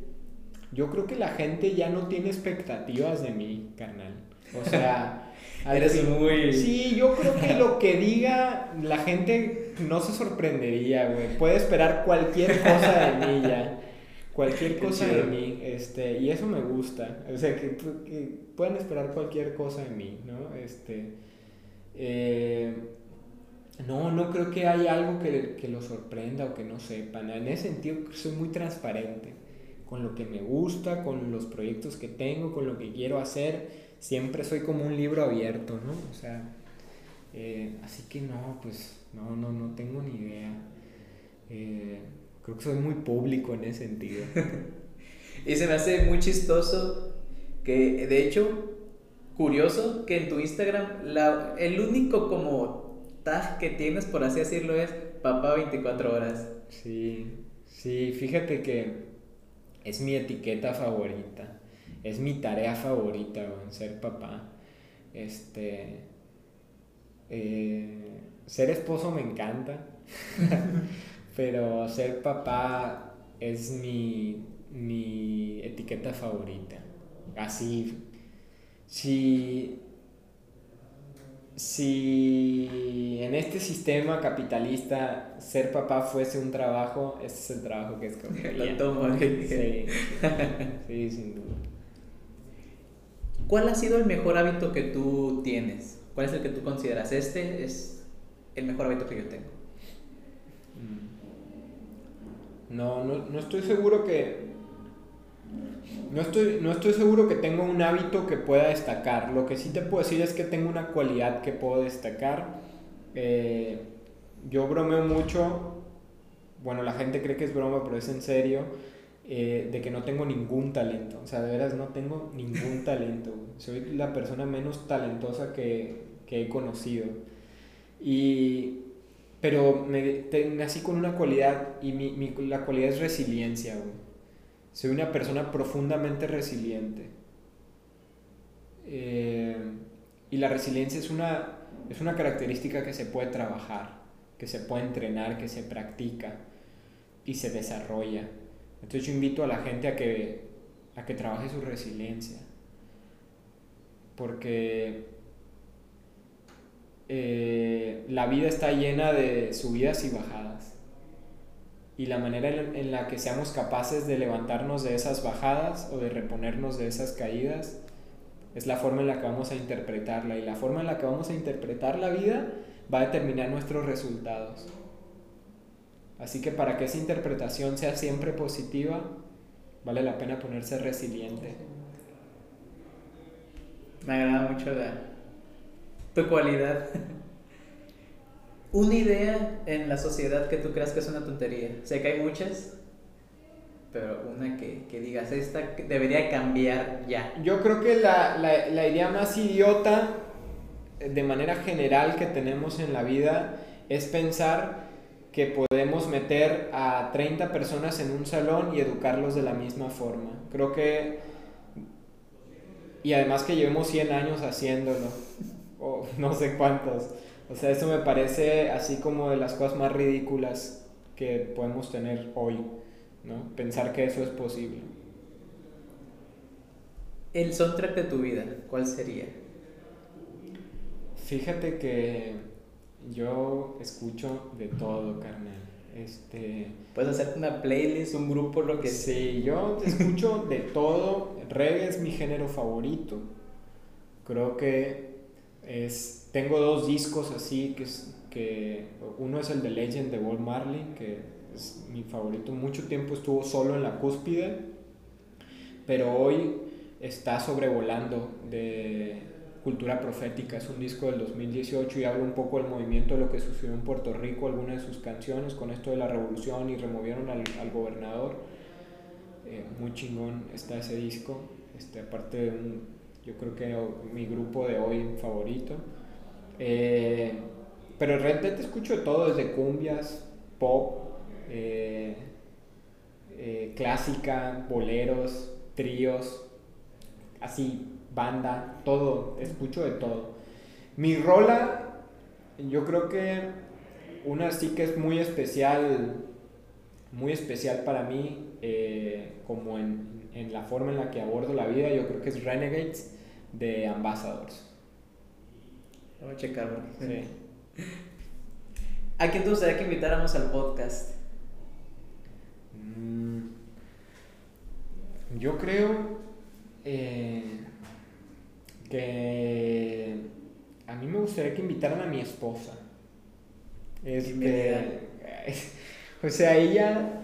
Yo creo que la gente ya no tiene expectativas de mí, carnal. O sea. Eres muy. Sí, yo creo que lo que diga la gente no se sorprendería, güey. Puede esperar cualquier cosa de mí ya. Cualquier cosa de mí. Este, y eso me gusta. O sea, que, que puedan esperar cualquier cosa de mí, ¿no? Este. Eh, no, no creo que haya algo que, que lo sorprenda o que no sepan. En ese sentido, soy muy transparente con lo que me gusta, con los proyectos que tengo, con lo que quiero hacer. Siempre soy como un libro abierto, ¿no? O sea, eh, así que no, pues no, no, no tengo ni idea. Eh, creo que soy muy público en ese sentido. y se me hace muy chistoso que, de hecho, curioso que en tu Instagram la, el único como que tienes, por así decirlo, es papá 24 horas. Sí, sí, fíjate que es mi etiqueta favorita, es mi tarea favorita, ser papá. Este, eh, ser esposo me encanta, pero ser papá es mi, mi etiqueta favorita. Así, si si en este sistema capitalista ser papá fuese un trabajo, ese es el trabajo que escogería. Lo tomo. Sí, sí, sin duda. ¿Cuál ha sido el mejor hábito que tú tienes? ¿Cuál es el que tú consideras? Este es el mejor hábito que yo tengo. Mm. No, no, no estoy seguro que no estoy, no estoy seguro que tenga un hábito que pueda destacar. Lo que sí te puedo decir es que tengo una cualidad que puedo destacar. Eh, yo bromeo mucho, bueno, la gente cree que es broma, pero es en serio, eh, de que no tengo ningún talento. O sea, de veras no tengo ningún talento. Soy la persona menos talentosa que, que he conocido. Y, pero me, nací con una cualidad y mi, mi, la cualidad es resiliencia. Soy una persona profundamente resiliente. Eh, y la resiliencia es una, es una característica que se puede trabajar, que se puede entrenar, que se practica y se desarrolla. Entonces yo invito a la gente a que, a que trabaje su resiliencia. Porque eh, la vida está llena de subidas y bajadas y la manera en la que seamos capaces de levantarnos de esas bajadas o de reponernos de esas caídas es la forma en la que vamos a interpretarla y la forma en la que vamos a interpretar la vida va a determinar nuestros resultados. Así que para que esa interpretación sea siempre positiva, vale la pena ponerse resiliente. Me agrada mucho la, tu cualidad. una idea en la sociedad que tú creas que es una tontería. Sé que hay muchas, pero una que, que digas, esta debería cambiar ya. Yo creo que la, la, la, idea más idiota de manera general que tenemos en la vida es pensar que podemos meter a 30 personas en un salón y educarlos de la misma forma. Creo que... Y además que llevemos 100 años haciéndolo, o no sé cuántos. O sea, eso me parece así como de las cosas más ridículas que podemos tener hoy, ¿no? Pensar que eso es posible. El soundtrack de tu vida, ¿cuál sería? Fíjate que yo escucho de todo, carnal. Este, Puedes hacerte una playlist, un grupo, lo que sea. Sí, yo escucho de todo. Reggae es mi género favorito. Creo que es. Tengo dos discos así que, es, que uno es el de Legend de Bob Marley, que es mi favorito. Mucho tiempo estuvo solo en la cúspide, pero hoy está sobrevolando de Cultura Profética, es un disco del 2018 y habla un poco del movimiento de lo que sucedió en Puerto Rico, algunas de sus canciones con esto de la revolución y removieron al, al gobernador. Eh, muy chingón está ese disco, este, aparte de un, yo creo que mi grupo de hoy favorito. Eh, pero en realidad te escucho de todo, desde cumbias, pop, eh, clásica, boleros, tríos, así banda, todo, escucho de todo. Mi rola, yo creo que una sí que es muy especial, muy especial para mí, eh, como en, en, la forma en la que abordo la vida, yo creo que es Renegades de Ambassadors. Vamos a checarlo. Sí. ¿A quién te gustaría que invitáramos al podcast? Mm, yo creo... Eh, que a mí me gustaría que invitaran a mi esposa. Este, o sea, ella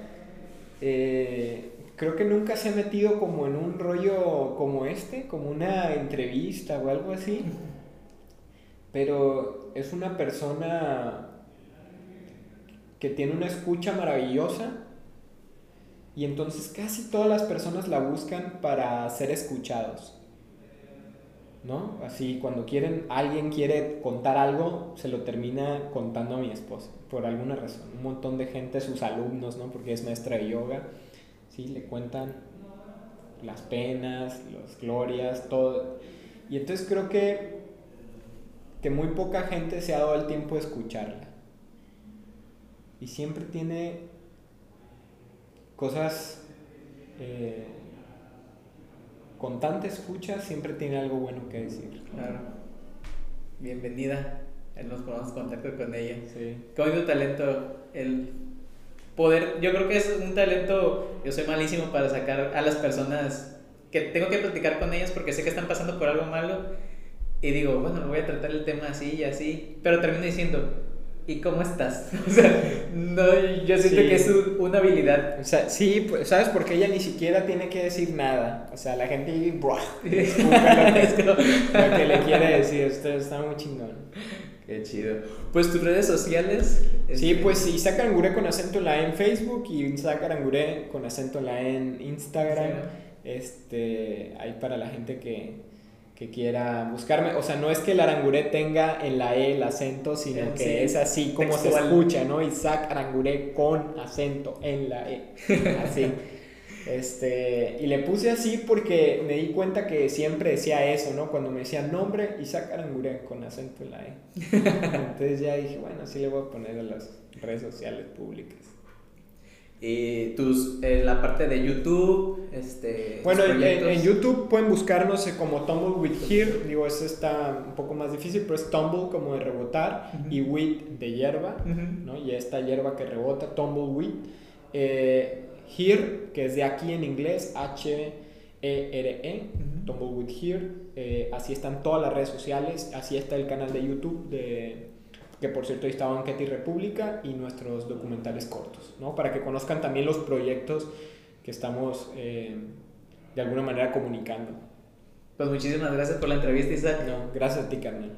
eh, creo que nunca se ha metido como en un rollo como este, como una entrevista o algo así. Pero es una persona que tiene una escucha maravillosa y entonces casi todas las personas la buscan para ser escuchados. ¿no? Así, cuando quieren, alguien quiere contar algo, se lo termina contando a mi esposa, por alguna razón. Un montón de gente, sus alumnos, ¿no? Porque es maestra de yoga, ¿sí? Le cuentan las penas, las glorias, todo. Y entonces creo que, que muy poca gente se ha dado el tiempo de escucharla. Y siempre tiene cosas... Eh, con tanta escucha siempre tiene algo bueno que decir. Claro. Bienvenida. Nos ponemos en contacto con ella. Sí. Con tu talento, el poder, yo creo que es un talento, yo soy malísimo para sacar a las personas que tengo que platicar con ellas porque sé que están pasando por algo malo y digo, bueno, voy a tratar el tema así y así, pero termino diciendo, ¿y cómo estás? O sea, no, yo siento que es una habilidad. O sea, sí, pues, ¿sabes? Porque ella ni siquiera tiene que decir nada. O sea, la gente ¡buah! lo, que, lo que le quiere decir. Esto está muy chingón. Qué chido. Pues tus redes sociales. Sí, este, pues Isaac Arangure con acento en la en Facebook y Isaac Arangure con acento en la en Instagram. Este, ahí para la gente que, que quiera buscarme. O sea, no es que el aranguré tenga en la E el acento, sino que es así como se escucha, ¿no? Isaac Aranguré con acento en la E. Así. Este, y le puse así porque me di cuenta que siempre decía eso, ¿no? Cuando me decía nombre, Isaac Aranguré con acento en la E. Entonces ya dije, bueno, así le voy a poner a las redes sociales públicas. Y tus, en la parte de YouTube, este... Bueno, en, YouTube pueden buscarnos como Tumble with Here, digo, eso está un poco más difícil, pero es Tumble como de rebotar y With de hierba, ¿no? Y esta hierba que rebota, Tumble with. Eh, here, que es de aquí en inglés, H-E-R-E, Tumble with Here. Eh, así están todas las redes sociales, así está el canal de YouTube de que por cierto ahí está Banquete y República y nuestros documentales cortos, ¿no? Para que conozcan también los proyectos que estamos eh, de alguna manera comunicando. Pues muchísimas gracias por la entrevista, Isaac. No, gracias a ti, Carmen.